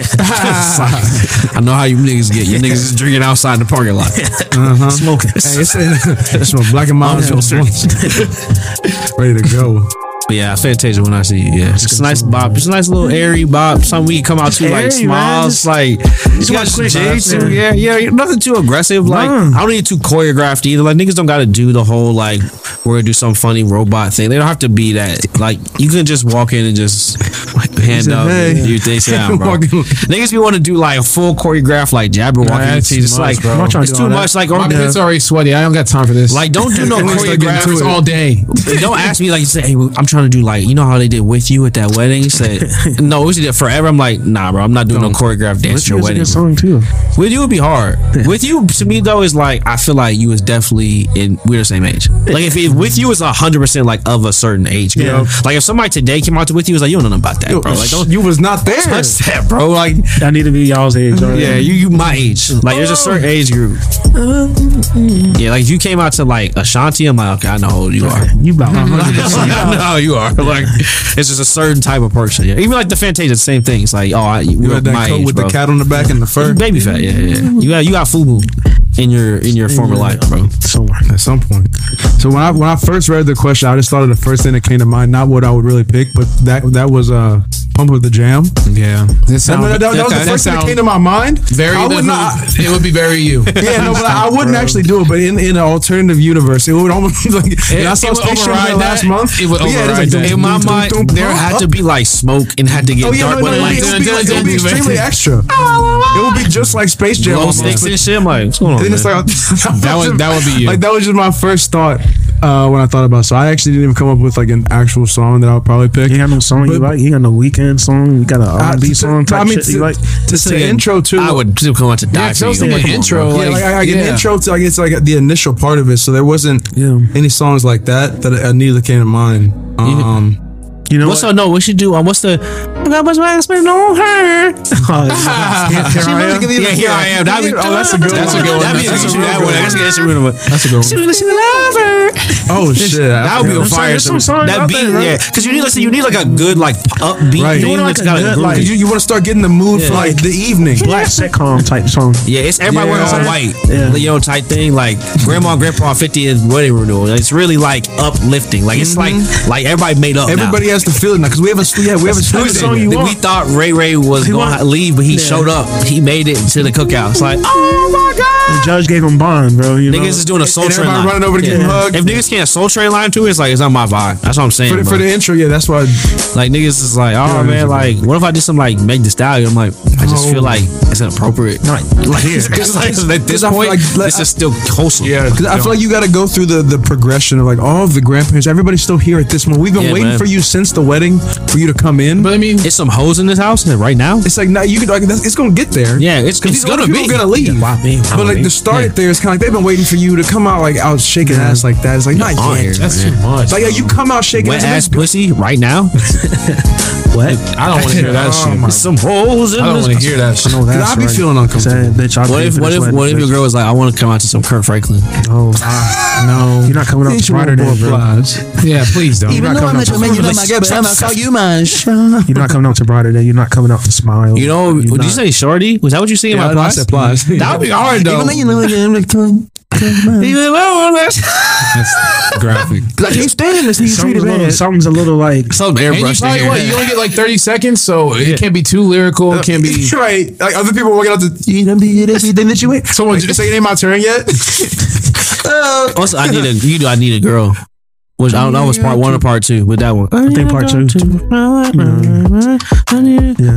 S2: Like, I know how you niggas get. You niggas is drinking outside in the parking lot. Uh-huh.
S4: Smoking.
S3: Hey, it's, it's from Black and Mild. Ready to go.
S2: But yeah, Fantasia when I see you. Yeah, it's a nice bop. It's a nice little airy bop. Something we come out to like
S4: Airy, man.
S2: smiles,
S4: Just-
S2: like you got
S4: quick
S2: J too. Yeah, yeah, nothing too aggressive. Like
S4: Nah.
S2: I don't need too choreographed either. Like niggas don't got to do the whole like we're gonna do some funny robot thing. They don't have to be that. Like you can just walk in and just hand
S3: said,
S2: up
S3: "Hey."
S2: and do things down, bro. Niggas be want to do like a full choreograph like Jabberwocky.
S1: that's
S2: routine. It's
S1: too much,
S2: like
S1: bro. I'm
S4: not trying to
S2: it's too
S4: all
S2: much. Like
S1: My
S2: or,
S1: pits already sweaty. I don't got time for this.
S2: like don't do no
S1: Start
S2: choreograph.
S1: all day.
S2: Don't ask me like you say, hey, I'm trying to do like you know how they did with you at that wedding. You said no, we did forever. I'm like, nah, bro, I'm not doing no choreograph dance at your
S4: It's a
S2: wedding.
S4: good song too.
S2: With you would be hard. With you, to me though, is like I feel like you was definitely in we're the same age. Like if, if with you is hundred percent like of a certain age, you know. Like if somebody today came out to with you, was like you don't know nothing about that, bro. Like don't
S3: you was not there.
S2: touch that, bro. Like
S4: I need to be y'all's age. already.
S2: yeah, you you my age. Like there's a oh. certain age group. Yeah, like you came out to like Ashanti, I'm like, okay, I know how old you are.
S4: You about
S2: I know how you are. Like it's just a certain type of person. Yeah, even like the Fantasia, the same thing. It's like, oh, I,
S3: You
S2: you're
S3: had that
S2: my
S3: coat
S2: age,
S3: with
S2: bro.
S3: the cat on the back and the fur.
S2: Baby fat, yeah, yeah. yeah. You got you got FUBU in your in your former life, bro.
S4: somewhere.
S3: At some point. So when I when I first read the question, I just thought of the first thing that came to mind, not what I would really pick, but that that was uh Pump Up the Jam.
S1: Yeah,
S3: That,
S1: sounds,
S3: that, that was the
S1: that
S3: first thing that came to my mind.
S1: very.
S3: I would not.
S1: It would be very you.
S3: Yeah, no, but I, wouldn't actually do it. But in, in an alternative universe, it would almost like. and I saw
S1: it
S3: Space Jam last
S1: that.
S3: month.
S1: It would
S3: But yeah,
S1: override
S3: like,
S1: that.
S2: In my mind, there had to be like smoke and had to get
S3: Oh yeah,
S2: dark
S3: no,
S2: with
S3: no,
S2: lights.
S3: it would be, like, it would be extremely extra. It would be just like Space Jam.
S2: Glow sticks and shit. Like, what's going on?
S3: Then it's like
S1: That would that would be you.
S3: like that was just my first thought uh, when I thought about. it. So I actually didn't even come up with like an actual song that I would probably pick.
S4: You got no song you like? You got no weekend song? You got an
S3: Uh,
S4: R&B song type
S3: I mean,
S4: shit you like?
S3: to, to
S2: Like,
S3: intro to
S2: I would still come out to die
S1: yeah,
S2: for
S1: so
S2: you.
S1: thinking
S2: Come on,
S1: intro.
S2: bro.
S3: yeah,
S1: Like,
S3: like I, I get an
S1: yeah.
S3: intro to like it's like the initial part of it. So there wasn't
S4: Yeah.
S3: any songs like that that immediately came to mind. Um,
S4: You know
S2: What's
S4: what?
S2: the no? We should do. Um, what's the? I got much money to spend on her.
S4: Here I am.
S2: Yeah, here I am. That'd be,
S3: Oh, that's a good
S2: That's a
S3: one.
S2: good one. That'd be
S3: That's a
S2: that's
S3: good
S2: one.
S3: one.
S2: That's a good- that's a real one.
S3: that's a good one.
S2: She was listening to lover.
S3: Oh shit,
S2: That would be a fire. song. That
S4: out
S2: beat, yeah. Because you need, listen, you need like a good, like upbeat
S3: Right. You
S4: want like a good, like-
S3: you, you want to start getting the mood for like the evening.
S4: Black sitcom type song.
S2: Yeah, it's everybody
S3: Yeah.
S2: wearing all white.
S4: Yeah.
S2: You know, type thing. Like grandma and grandpa 50th wedding renewal. It's really like uplifting. Like it's like like everybody made up.
S3: Everybody has to feel it now because we haven't. Yeah, we haven't.
S4: Who's
S3: started
S4: song you
S3: yet.
S4: want?
S2: we thought Ray Ray was
S4: He
S2: going
S4: want-
S2: to leave, but he
S4: Yeah.
S2: showed up. He made it to the cookout. It's like, oh my god.
S4: The judge gave him bond, bro. You know?
S2: Niggas is doing a soul
S3: And
S2: train
S3: everybody
S2: line.
S3: running over to give him a hug.
S2: If niggas can't soul train line too, it's like it's not my vibe. That's what I'm saying.
S3: For the,
S2: bro.
S3: for the intro, yeah, that's why.
S2: Like niggas is like, oh man, like what if I did some like Meg the Stallion? I'm like, I just feel like it's inappropriate. Like, like, it's like at this
S3: I feel
S2: point,
S3: like- like,
S2: this is still wholesome.
S3: Yeah, because I feel like you got to go through the, the progression of like all of the grandparents. Everybody's still here at this moment. We've been
S2: Yeah,
S3: waiting
S2: man.
S3: for you since the wedding for you to come in.
S1: But I mean,
S2: It's some hoes in this house and right now.
S3: it's like now you could like that's, it's gonna get there.
S2: Yeah, it's,
S3: because
S2: it's
S3: these
S2: gonna
S3: people
S2: be.
S3: are gonna leave.
S2: Wow, man.
S3: But like to start it there, it's kind of like they've been waiting for you to come out like out shaking ass like that. It's like not
S2: on
S3: yet.
S2: here,
S1: that's
S2: man.
S1: too much.
S3: Like yeah, you come out shaking
S2: wet
S3: ass.
S2: ass pussy right now.
S4: what?
S1: I don't want to hear that
S3: Oh
S1: shit.
S2: some hoes in
S1: I don't want to hear that shit.
S4: I know that's
S3: I be
S4: right.
S3: feeling uncomfortable.
S4: Bitch, I'll
S2: What
S4: pay
S2: if what if what if your girl was like, I want to come out to some Kirk Franklin?
S4: Oh,
S3: no,
S4: you're not coming out to Brighter Day, bro.
S1: Yeah, please don't.
S4: You're not coming out to
S2: you, man.
S4: You're not coming out to Brighter Day. You're not coming out to Smile.
S2: You know,
S4: You're
S2: would you say shorty? Was that what you saying
S3: Yeah,
S2: about
S3: I
S2: Plies?
S3: said Plies.
S2: That would be hard though.
S1: That's graphic.
S3: I can't stand this. You treat
S4: Something's
S3: it
S4: a little,
S3: bad.
S4: something's a little like
S2: Some
S1: And you
S2: airbrush
S1: probably
S2: in
S1: what? You only get like thirty seconds, so it can't be too lyrical. It uh, can't be.
S3: right. Like other people walking out the. You done did everything that you ate. Someone just say it ain't my turn yet.
S2: Also, I need a you do. I need a girl. Which I don't know was part one or part two with that one.
S4: I think part two. Mm.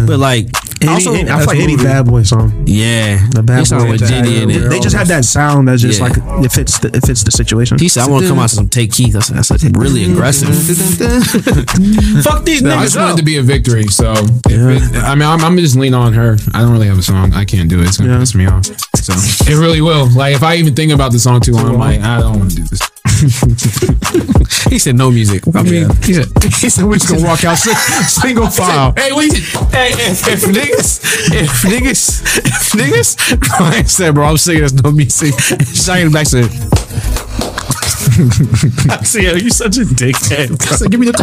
S2: But like,
S4: Any,
S2: Also,
S4: any- I feel like any bad boy song.
S2: Yeah,
S4: The bad
S2: he
S4: boy.
S2: like Diddy in it.
S4: They just had that sound that's just
S2: Yeah.
S4: like it fits the, it fits the situation.
S2: He said, "I want to come out to some Chief Keef." That's, that's like really aggressive. Fuck these
S1: I
S2: niggas
S1: just want it
S2: up.
S1: to be a victory. So, if it, I mean, I'm, I'm just lean on her. I don't really have a song. I can't do it. It's gonna
S4: Yeah.
S1: piss me off. So it really will. Like if I even think about the song too long, I'm like, I don't want to do this.
S2: He said no music. I mean, he said,
S3: He said we're just gonna walk out single file.
S1: Hey, wait.
S2: hey, if, if niggas, if niggas, if niggas, I said, bro, I'm singing there's no music. Singing back. I said, yo, you such a dickhead. Bro.
S1: So give me the.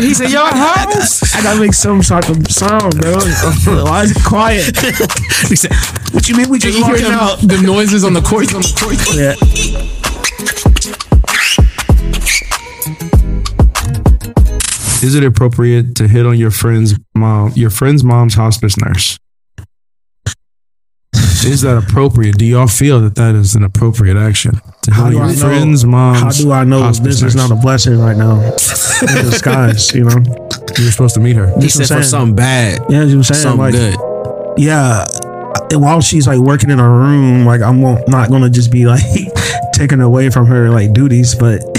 S2: he said, your house.
S4: I gotta make some sort of sound, bro. Why is it quiet?
S2: He said, what you mean we just walking out?
S1: the noises on the court. On the court.
S4: Yeah.
S3: Is it appropriate to hit on your friend's mom, your friend's mom's hospice nurse? Is that appropriate? Do y'all feel that that is an appropriate action to hit
S4: How
S3: on
S4: do
S3: your
S4: I know-
S3: friend's mom's?
S4: How do I know
S3: hospice
S4: this is not a blessing right now in disguise? You know?
S3: You're supposed to meet her.
S2: He
S4: That's
S2: said
S4: I'm
S2: for
S4: saying.
S2: something bad,
S4: Yeah, you know what I'm saying?
S2: something
S4: like,
S2: good.
S4: yeah. And while she's like working in her room, like I'm not gonna just be like taking away from her like duties, but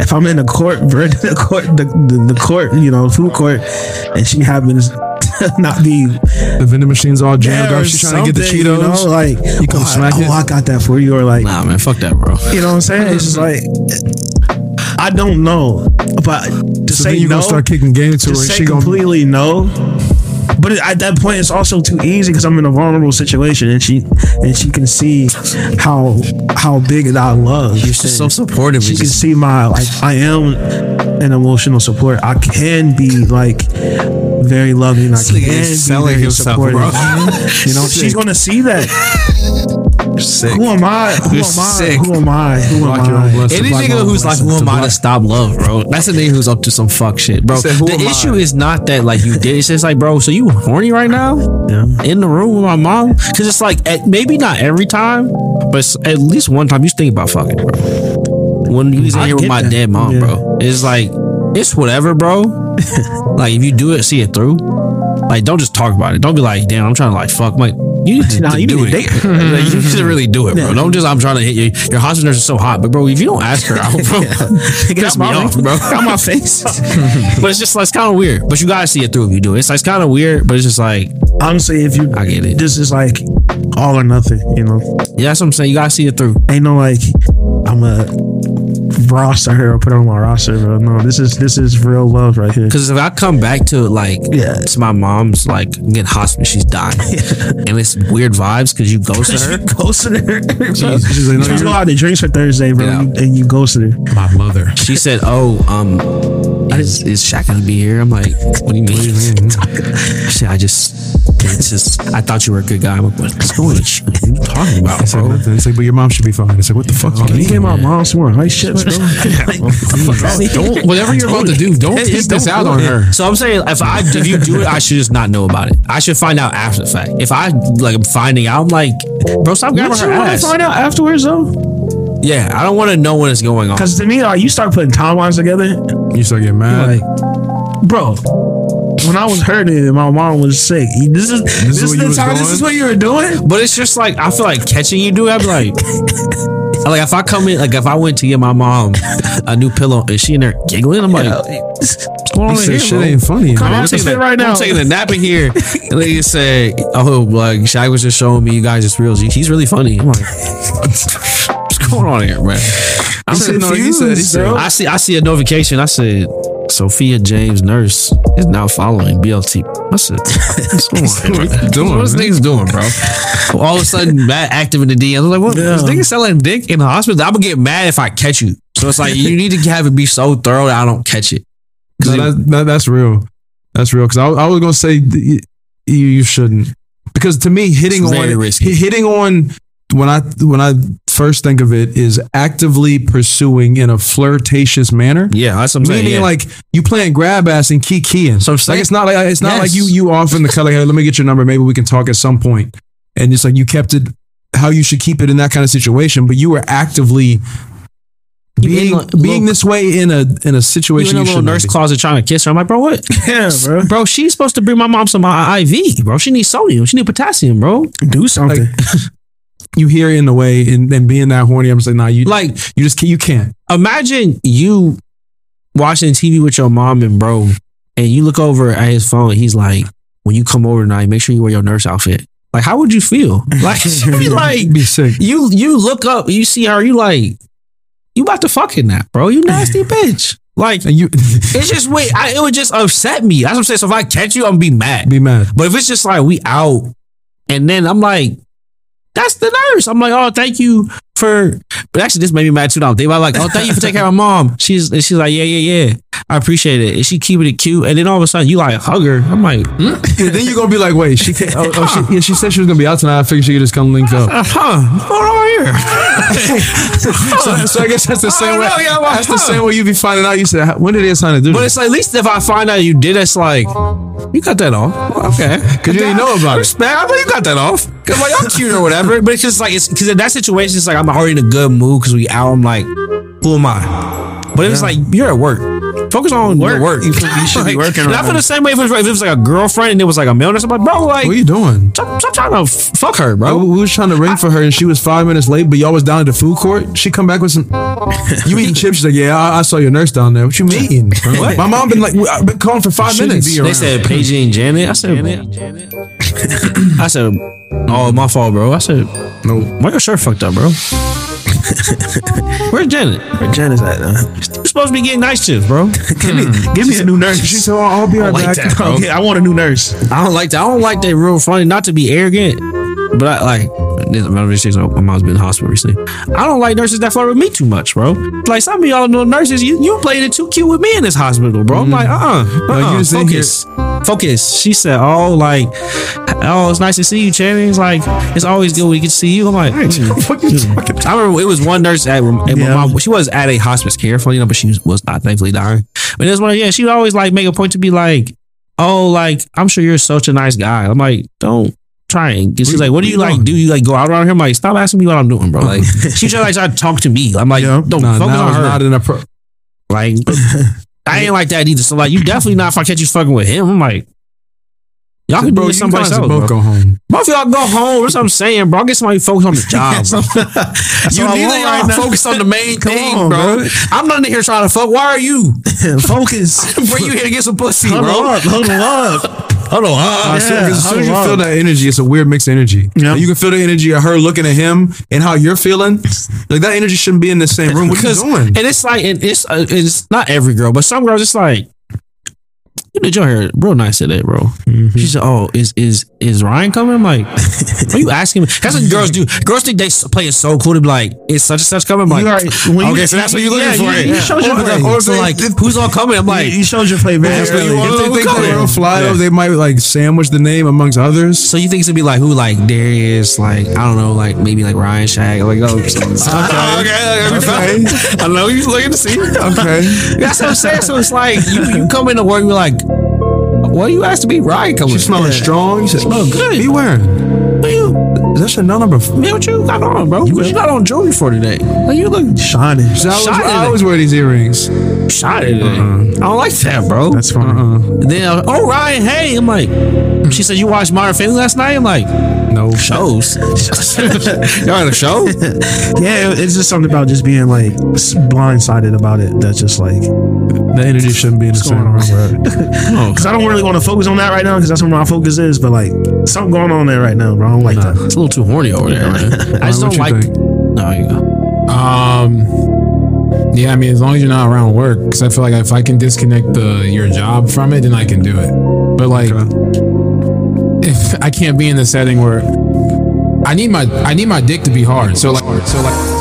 S4: if I'm in the court, the court, the, the, the court, you know, food court, and she happens to not be
S3: The vending machine's all jammed up. She's trying to get the Cheetos.
S4: you know, like
S3: You come
S4: oh,
S3: smack
S4: I,
S3: it.
S4: Oh, I got that for you, or like
S2: Nah, man, fuck that, bro.
S4: you know what I'm saying? It's just like I don't know, but to
S3: so
S4: say
S3: then you
S4: no,
S3: gonna start kicking game to her, and
S4: say
S3: she gonna
S4: completely no. But it, at that point, it's also too easy because I'm in a vulnerable situation, and she and she can see how how big that I love.
S2: You're so supportive.
S4: She can see my like I am an emotional support. I can be like very loving. I can be very
S2: himself,
S4: supportive.
S2: bro.
S4: You know, she's gonna see that.
S2: Sick.
S4: Who am I? Who
S2: You're
S4: am I?
S2: sick.
S4: Who am I? Who am
S3: Block your own
S4: I?
S2: Any nigga who's like, who am I to stop love, bro? That's a nigga who's up to some fuck shit, bro.
S3: Said,
S2: the
S3: am I?
S2: issue is not that like you did. It's just like, bro, so you horny right now
S4: Yeah.
S2: in the room with my mom? Because it's like, at, maybe not every time, but at least one time you think about fucking, bro. When you was in here with my
S4: that.
S2: dead mom,
S4: Yeah.
S2: bro, it's like, it's whatever, bro. like, if you do it, see it through. Like, don't just talk about it. Don't be like, damn, I'm trying to like fuck. Like, you need to,
S4: Nah,
S2: to
S4: you
S2: do
S4: need
S2: it.
S4: date
S2: like, you need to really do it, bro. Don't just, I'm trying to hit you. Your hospital nurse is so hot, but bro, if you don't ask her out, bro,
S4: Get
S2: piss me off, bro.
S4: Out my face.
S2: but it's just like, it's kind of weird. But you gotta see it through if you do it. It's like, it's kind of weird, but it's just like,
S4: Honestly, if you,
S2: I get it.
S4: This is like all or nothing. You know,
S2: yeah, that's what I'm saying. You gotta see it through.
S4: ain't no like I'm a roster her or put her on my roster, bro. No, this is this is real love right here.
S2: Because if I come back to it, like,
S4: Yeah.
S2: it's my mom's like getting hospital, she's dying, and it's weird vibes because you ghosted her.
S4: ghosted her. bro.
S3: She's- she's like, no, you're-
S4: go out to drinks for Thursday, bro,
S2: Yeah.
S4: and you- and you ghosted her.
S3: my mother.
S2: She said, "Oh, um, is, is Shaq gonna be here?" I'm like, "What do you mean?" She said, "I just, it's just, I thought you were a good guy." I'm like, "What's going on? What are you talking about,
S3: I said
S2: bro?"
S3: nothing. It's like, but your mom should be fine. It's like, what the fuck? you
S4: You gave my mom some more high shit, bro.
S1: Don't whatever you're about to do. Don't
S2: Hey,
S1: take this
S2: don't
S1: out
S2: do
S1: on
S2: it.
S1: her.
S2: So I'm saying, if I if you do it, I should just not know about it. I should find out after the fact. If I like, I'm finding out, I'm like, bro, stop grabbing
S4: you
S2: her
S4: want to
S2: ass.
S4: find out afterwards, though?
S2: Yeah, I don't want to know when it's going on.
S4: Because to me, like, you start putting timelines together,
S3: You start getting mad.
S4: like, bro. When I was hurting and my mom was sick, this is this,
S3: is
S4: is
S3: what you
S4: the
S3: was
S4: time. This is what you were doing.
S2: But it's just like I feel like catching you do. I'd be like, like if I come in, like if I went to get my mom a new pillow, is she in there giggling? I'm like, what's going on
S3: he said
S2: here,
S3: shit
S2: bro?
S3: ain't funny.
S4: Come
S3: man.
S4: on,
S2: I'm taking,
S4: sit right now.
S2: I'm taking a nap in here. And they just say, oh, like Shaq was just showing me you guys just real. He's really funny. I'm like, what's going on here, man? I'm
S3: said, no, he said- he said-
S2: I see, I see a notification. I said, Sophia James Nurse is now following BLT. I said, what's going on here,
S3: doing,
S2: What's niggas doing, bro? All of a sudden, mad active in the DMs. I'm like, what? This nigga selling dick in the hospital? I'm gonna get mad if I catch you. So it's like you need to have it be so thorough that I don't catch it.
S3: No, that, that, that's real. That's real. Because I, I was gonna say you, you shouldn't. Because to me, hitting on
S2: risky.
S3: hitting on when I when I first think of it is actively pursuing in a flirtatious manner.
S2: Yeah, that's what I'm saying.
S3: Meaning
S2: yeah.
S3: like you playing grab ass and key keying.
S2: So
S3: like it's not like it's not
S2: Yes.
S3: like you you off in the color. Hey, let me get your number. Maybe we can talk at some point. And it's like you kept it how you should keep it in that kind of situation. But you were actively being
S2: in
S3: being
S2: little-
S3: this way in a in a
S2: You
S3: situation
S2: in a
S3: you
S2: little
S3: should
S2: nurse closet trying to kiss her. I'm like, bro, what?
S4: Yeah, bro.
S2: Bro, she's supposed to bring my mom some IV, bro. She needs sodium. She needs potassium, bro.
S4: Do something.
S3: you hear it in the way and, and being that horny. I'm like, nah, you
S2: Like,
S3: you just can't, you can't.
S2: imagine you watching TV with your mom and bro, and you look over at his phone. And he's like, when you come over tonight, make sure you wear your nurse outfit. Like, how would you feel? Like, you'd be like,
S3: be sick.
S2: you you look up, you see her, you like, you about to fucking that, bro. You nasty bitch. Like,
S3: And you
S2: it's just wait. It would just upset me. That's what I'm saying. So if I catch you, I'm gonna be mad.
S3: be mad.
S2: But if it's just like we out, and then I'm like, that's the nurse. I'm like, oh, thank you for. But actually, this made me mad too. Now they were like, oh, thank you for taking care of my mom. She's and she's like, yeah, yeah, yeah. I appreciate it. And she keeping it cute. And then all of a sudden, you like hug her. I'm like, hmm?
S3: And then you're gonna be like, wait, she can't. Oh, oh, she, yeah, she said she was gonna be out tonight. I figured she could just come link up.
S2: Uh, huh? What's going on here?
S3: so, so I guess that's the same way.
S2: know, yeah, well,
S3: that's the same way you be finding out. You said, when did they sign to do
S2: But
S3: this?
S2: it's like at least if I find out you did, it's like you got that off. Okay,
S3: Because you didn't know about it.
S2: Respect. I know you got that off. Cause like I'm cute or whatever. But it's just like it's because in that situation, it's like I'm already in a good mood because we out. I'm like, who am I? But it's like you're at work. Focus on work. Your work.
S4: You you should be working right
S2: I feel the same way if it, was, if it was like a girlfriend and it was like a male. I'm like, bro, like,
S3: What are you doing?
S2: stop, stop trying to f- fuck her, bro.
S3: We was trying to ring for her, and she was five minutes late. But y'all was down at the food court. She come back with some. You eating chips? She's like, yeah, I, I saw your nurse down there. What you mean?
S2: What?
S3: My mom been like, I've been calling for five minutes.
S2: They said Paige and Janet. I said, I said, oh, my fault, bro. I said, no, why your shirt fucked up, bro? Where's Janet?
S4: Where Janice at? Uh,
S2: You're supposed to be getting night shifts, bro.
S4: give me, give me a new nurse.
S3: She said, I'll be right
S2: like
S3: back.
S2: that, bro.
S4: Okay, I want a new nurse.
S2: I don't like that. I don't like that. Real funny. Not to be arrogant, but I like. My mom's been in the hospital recently. I don't like nurses that flirt with me too much, bro. Like some of y'all know nurses. You you playing it too cute with me in this hospital, bro. I'm like, uh, uh
S3: you just in here-
S2: focus, focus. She said, oh, like, oh, it's nice to see you, Channing. It's like it's always good when we get to see you. I'm like, mm.
S3: What you talking?
S2: I remember it was one nurse at, at my
S4: Yeah.
S2: mom. She was at a hospice care, for you know, but she was, was not thankfully dying. But this one, yeah, she would always like make a point to be like, "Oh, like I'm sure you're such a nice guy." I'm like, "Don't try and." She's like, "What do you like? Do you like go out around here?" I'm like, "Stop asking me what I'm doing, bro." Like she try like try to talk to me. I'm like,
S4: Yeah.
S2: "Don't
S3: Nah,
S2: focus on her."
S3: not in a pro.
S2: like I ain't like that either. So like, you definitely not if I catch you fucking with him. I'm like. Y'all can
S3: Bro,
S2: do
S3: you
S2: else.
S3: both
S2: Bro.
S3: go home.
S2: Both y'all go home. That's what I'm saying, bro. I get somebody focused on the job. You neither y'all
S4: right
S2: focus on the main
S4: Come
S2: thing,
S4: on,
S2: bro.
S4: bro.
S2: I'm not in here trying to fuck. Why are you?
S4: Focus.
S2: Bro, you here to get some pussy,
S4: Hold
S2: bro?
S4: on, hold on.
S2: Hold on.
S3: Uh, so- as soon as you
S4: hold
S3: feel that energy, it's a weird mixed energy.
S4: Yeah.
S3: Like, you can feel the energy of her looking at him and how you're feeling. Like that energy shouldn't be in the same room. What are you doing?
S2: and it's like and it's uh, it's not every girl, but some girls it's like you did your hair real nice today, bro.
S3: Mm-hmm.
S2: She said, "Oh, is is is Ryan coming?" I'm like, "Are you asking me?" That's what girls do. Girls think they play it so cool to be like, "Is such and such coming?" I'm like,
S4: already- when you-
S2: "Okay, so that's what you're looking
S4: yeah,
S2: for."
S4: you- you showed your play.
S2: or
S3: So,
S2: so like, who's all coming? I'm like,
S4: you, showed your play man."
S2: You
S3: if they think they're real fly,
S2: Yeah.
S3: they might like sandwich the name amongst others.
S2: So you think it's gonna be like who, like Darius, like I don't know, like maybe like Ryan Shaq, like oh, okay, okay, okay. I know you're looking to see.
S3: Okay.
S2: That's what I'm saying. So it's like you, you come into work, you're like, what you asked to be Ryan coming?
S3: She smelling strong. You said,
S2: Smell good.
S3: Be wearing.
S2: What you,
S3: Is that Chanel number
S2: man, what you got on, bro? What you got on jewelry for today? Like you look
S4: Shining.
S3: I always, I always wear these earrings.
S2: shot today. I don't like that, bro.
S4: That's funny.
S2: And then uh, oh Ryan, hey, I'm like, she said you watched Modern Family last night. I'm like,
S3: No.
S2: shows. Y'all at a show?
S4: Yeah, it's just something about just being like blindsided about it. That's just like
S3: The energy shouldn't be in the same room.
S4: bro. Because I don't really want to focus on that right now because that's where my focus is. But like something going on there right now, bro. I don't like that.
S2: It's a little too horny over there, man. I just don't like.
S3: think?
S2: No, you go.
S1: Um, yeah, I mean, as long as you're not around work, because I feel like if I can disconnect the your job from it, then I can do it. But like, if I can't be in the setting where I need my I need my dick to be hard, so like, so like.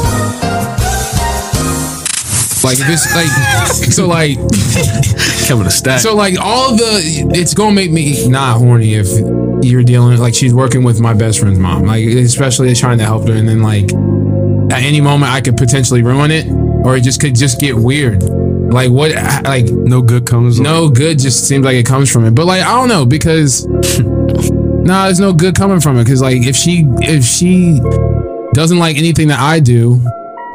S1: Like if it's like so like
S2: Coming to stack.
S1: so like all the it's gonna make me not horny if you're dealing like she's working with my best friend's mom like especially trying to help her and then like at any moment I could potentially ruin it or it just could just get weird like what like
S3: No good comes.
S1: no good just seems like it comes from it but like I don't know because nah there's no good coming from it because like if she if she doesn't like anything that I do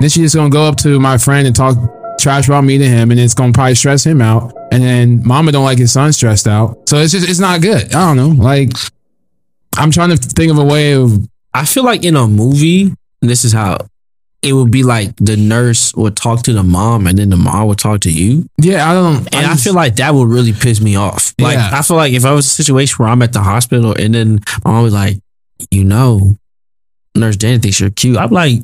S1: Then she's just gonna go up to my friend and talk trash about me to him, and it's gonna probably stress him out. And then mama don't like his son stressed out. So it's just it's not good. I don't know. Like I'm trying to think of a way of
S2: I feel like in a movie, this is how it would be like the nurse would talk to the mom and then the mom would talk to you.
S1: yeah. I don't.
S2: And I,
S1: just-
S2: feel like that would really piss me off. Like
S1: Yeah.
S2: I feel like if I was in a situation where I'm at the hospital and then my mom was like, you know, Nurse Janet thinks you're cute. I'm like,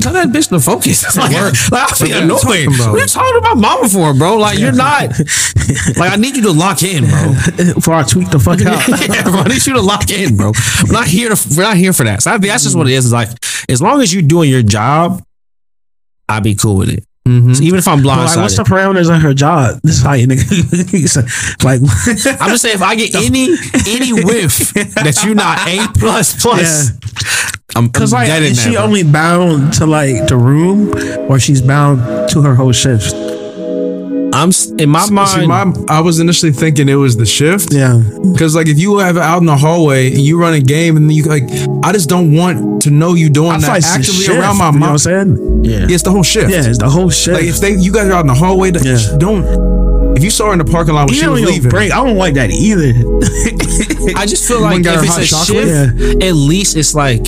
S2: tell that bitch to focus. like, like, I feel
S7: What are you
S2: annoyed. What are you talking about mama for, bro? Like you're not like I need you to lock in, bro.
S4: Before I tweak the fuck out.
S2: yeah, bro, I need you to lock in, bro. We're not here to we're not here for that. So I that's just what it is. It's like as long as you're doing your job, I'd be cool with it. Mm-hmm. So even if I'm
S4: But, like, what's the parameters of her job? This is how you nigga. like,
S2: I'm just saying if I get any any whiff that you're not A plus plus, I'm, I'm
S4: Because like,
S2: dead in
S4: is she only bound to like the room, or she's bound to her whole shift?
S2: I'm in my mind.
S7: See, my, I was initially thinking it was the shift.
S4: Yeah,
S7: Because like if you have it out in the hallway and you run a game and you like, I just don't want to know you doing
S4: I
S7: that
S4: like
S7: actively
S4: shift,
S7: around my
S4: you know what I'm saying?
S2: yeah.
S7: It's the whole shift.
S4: Yeah, it's the whole shift.
S7: Like if they you guys are out in the hallway, that
S4: Yeah.
S7: don't. If you saw her in the parking lot when she
S4: Even
S7: was
S4: your
S7: leaving,
S4: break, I don't like that either.
S2: I just feel like
S7: and
S2: if it's
S7: hot
S2: a
S7: chocolate?
S2: shift, at least it's like,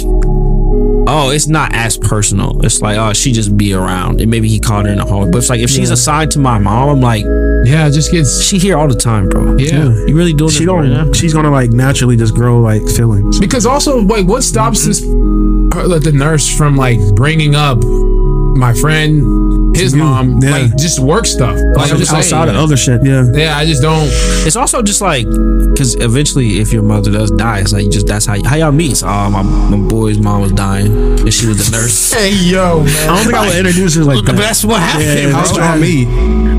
S2: oh, it's not as personal. It's like, oh, she just be around, and maybe he called her in the hall. But it's like if she's assigned to my mom, I'm like,
S1: yeah. It just gets
S2: she here all the time, bro.
S1: yeah.
S2: You really doing
S4: she
S2: this right
S4: don't. She's gonna like naturally just grow like feelings.
S1: Because also, wait, what stops this her, like, the nurse from like bringing up my friend, his mom,
S4: yeah.
S1: like just work stuff? Like I'm just
S4: outside
S1: saying,
S4: of other shit. Yeah,
S1: yeah, I just don't.
S2: It's also just like because eventually, if your mother does die, it's like you just that's how how y'all meet. So, oh, my my boy's mom was dying, and she was the nurse.
S1: Hey yo, man.
S4: I don't think I would introduce her like
S2: But
S4: that.
S2: that's what happened.
S4: Yeah,
S2: bro.
S7: how's y'all meet?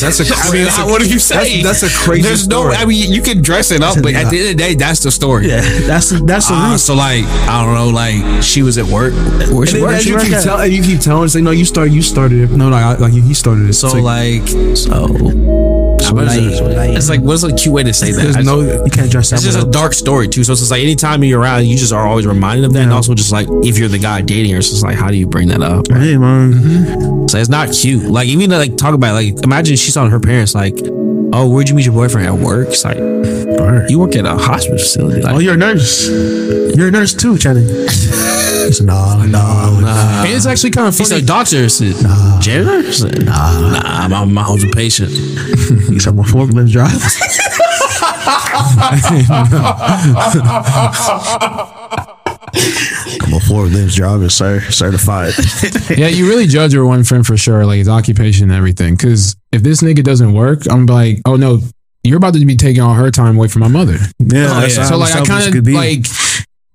S7: That's a. I mean, that's a-
S2: what do you say?
S7: That's, that's a crazy.
S2: There's
S7: story.
S2: no. I mean, you can dress it up, but at the end of the day, that's the story.
S4: Yeah, that's the, that's the
S2: ah,
S4: root.
S2: so like I don't know, like she was at work. Where she
S7: And
S2: work?
S7: then you
S2: work
S7: keep
S2: at-
S7: tell, and you keep telling, say, no, you started, you started it. No, no, I- like he started it.
S2: So
S7: It's like,
S2: like so. What is it? It's like what's a cute way to say that?
S7: there's
S2: I
S7: no.
S2: just-
S4: you can't dress that.
S2: It's just a dark story too. So it's just like anytime you're around, you just are always reminded of that. And also just like if you're the guy dating her, it's just like how do you bring that up?
S4: Hey man, mm-hmm.
S2: So it's not cute. Like even like talk about it, like imagine she's on her parents like, oh, where'd you meet your boyfriend at work? It's like you work at a hospital facility. Oh, like
S4: oh, you're a nurse. You're a nurse too, Channing. He's nah, nah, nah.
S1: And it's actually kind of funny.
S2: He's
S1: funny.
S2: a doctor. I said, Janitor? I said, Nah, nah, my mom's a patient.
S4: He's a forklift driver. I'm a forklift driver, sir. Certified.
S1: yeah, you really judge your one friend for sure, like his occupation and everything. Because if this nigga doesn't work, I'm like, oh no, you're about to be taking all her time away from my mother.
S4: Yeah, that's
S1: so like I kind of
S4: be.
S1: like.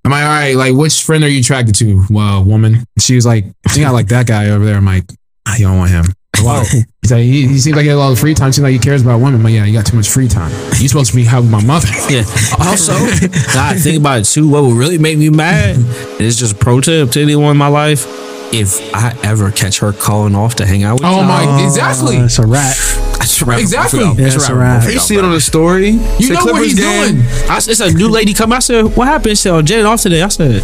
S1: Am I all right? Like, which friend are you attracted to? Well, woman. She was like, I think I like that guy over there. I'm like, I don't want him. Wow. He's like, he, he seems like he has a lot of free time. Seems like he cares about women. But yeah, you got too much free time. You supposed to be having my mother.
S2: Yeah. Also, I think about it too. What would really make me mad is just a pro tip to anyone in my life. If I ever catch her calling off to hang out with
S1: Oh
S2: you,
S1: my, exactly.
S4: Uh, it's a rat.
S2: It's a wrap.
S1: Exactly.
S4: Yeah,
S2: It's
S4: it's
S2: a
S4: a
S2: wrap.
S4: wrap.
S7: You see it on the story.
S1: You
S7: Say
S1: know what he's
S7: game.
S1: doing.
S2: I, it's a new lady come. I said, "What happened?" She said, "Oh, Janet off today." I said,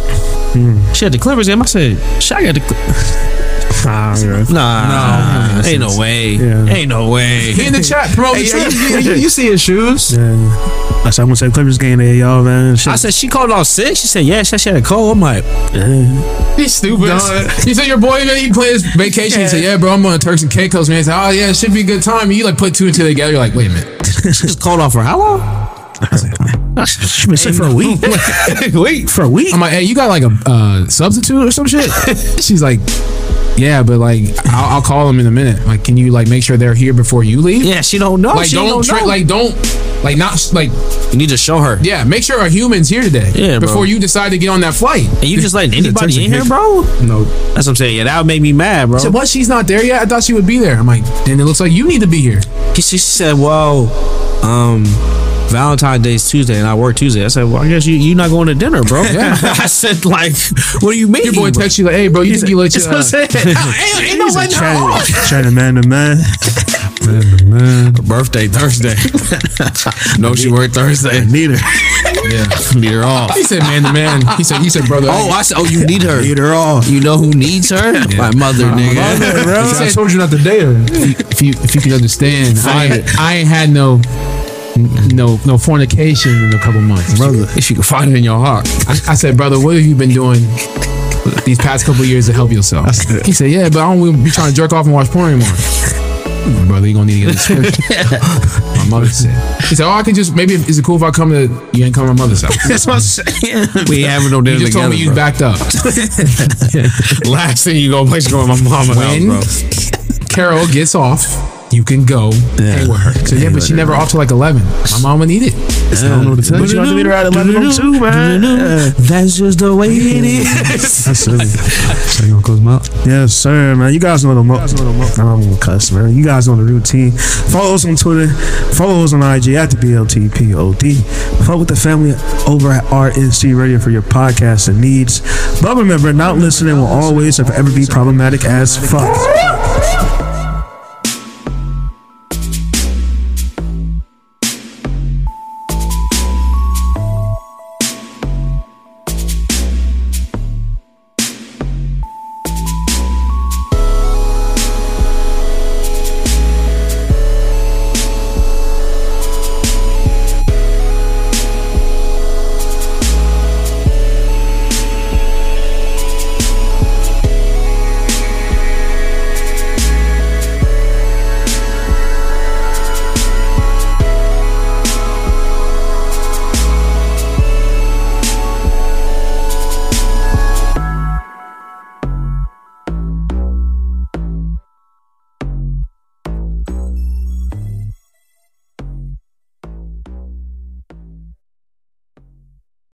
S2: hmm. "She had the Clippers game." I said, "She I got the." Cl- nah, nah, ain't no way.
S4: Yeah.
S2: Ain't no way.
S1: He in the chat promoting
S7: Hey,
S1: the
S7: yeah,
S1: trip.
S7: you, you, you see his shoes?
S4: Yeah. I said I'm gonna say Clippers game there, y'all, man. Shit.
S2: I said she called off sick. She said, "Yeah, she she had a cold." I'm like,
S1: He's stupid. He said your boy man, he plans vacation. He said, "Yeah, bro, I'm going to Turks and Caicos, man." He said, "Oh yeah, it should be a good time." And you like put two and two together. You're like, "Wait a minute."
S2: she just called off for how long?
S4: she been sick for a week.
S2: Wait,
S4: for a week.
S1: I'm like, "Hey, you got like a uh, substitute or some shit?" She's like, "Yeah, but like I'll, I'll call them in a minute. Like, can you like make sure they're here before you leave?
S2: yeah, she don't know.
S1: like
S2: she
S1: don't,
S2: don't
S1: tra-
S2: know.
S1: like don't like not like
S2: you need to show her.
S1: yeah. Make sure a humans here today.
S2: Yeah, bro.
S1: before you decide to get on that flight."
S2: And you just letting
S7: Turks
S2: anybody in here, bro?
S7: No.
S2: That's what I'm saying. Yeah, that would make me mad, bro.
S1: So said, "What? She's not there yet. I thought she would be there." I'm like, "Then it looks like you need to be here."
S2: She, she said, "Well, um, Valentine's Day's Tuesday, and I work Tuesday." I said, "Well, I guess you you not going to dinner, bro."
S1: Yeah.
S2: I said, "Like, what do you mean?"
S1: Your boy
S2: bro?
S1: text you like, "Hey, bro, you think you let you?"
S2: That's what I'm
S1: Uh,
S2: saying.
S1: ain't, ain't no
S4: a
S1: letting her
S4: China, man to man.
S7: Man, to man.
S2: Birthday Thursday. no, she worked Thursday.
S4: Neither.
S1: Yeah.
S2: Need her off.
S1: He said man to man. He said, he said, brother.
S2: Oh, I said, oh, you need her.
S4: Need her all.
S2: You know who needs her? My mother, nigga.
S4: bro.
S1: He
S7: I told you not to date her.
S1: if you if you can understand, I I ain't had no no no fornication in a couple months, brother.
S2: If you can find it in your heart.
S1: I, I said, brother, what have you been doing these past couple years to help yourself? He said, yeah, but I don't be trying to jerk off and watch porn anymore. Brother, you gonna need to get a scripture. my mother said. He said, oh, I can just maybe is it cool if I come to you ain't come to my mother's house?
S2: That's what I'm saying. We ain't having no dinner You
S1: just
S2: together.
S1: told me you backed up.
S2: Last thing you go place to go with my mama
S1: When
S2: bro.
S1: Carol gets off, you can go hang with her. So yeah, but she never off till like eleven. My mama need it.
S4: I don't know what to tell you. But you have to meet her at 11 man.
S3: That's just the way it is.
S4: That's silly.
S7: So you gonna close my mouth?
S4: Yes, sir, man. You guys know the mo- I'm gonna cuss, man. You guys know the routine. Follow us on Twitter. Follow us on IG at the BLTPOD. Follow with the family over at RNC Radio for your podcasts and needs. But remember, not listening will always and forever be problematic as fuck.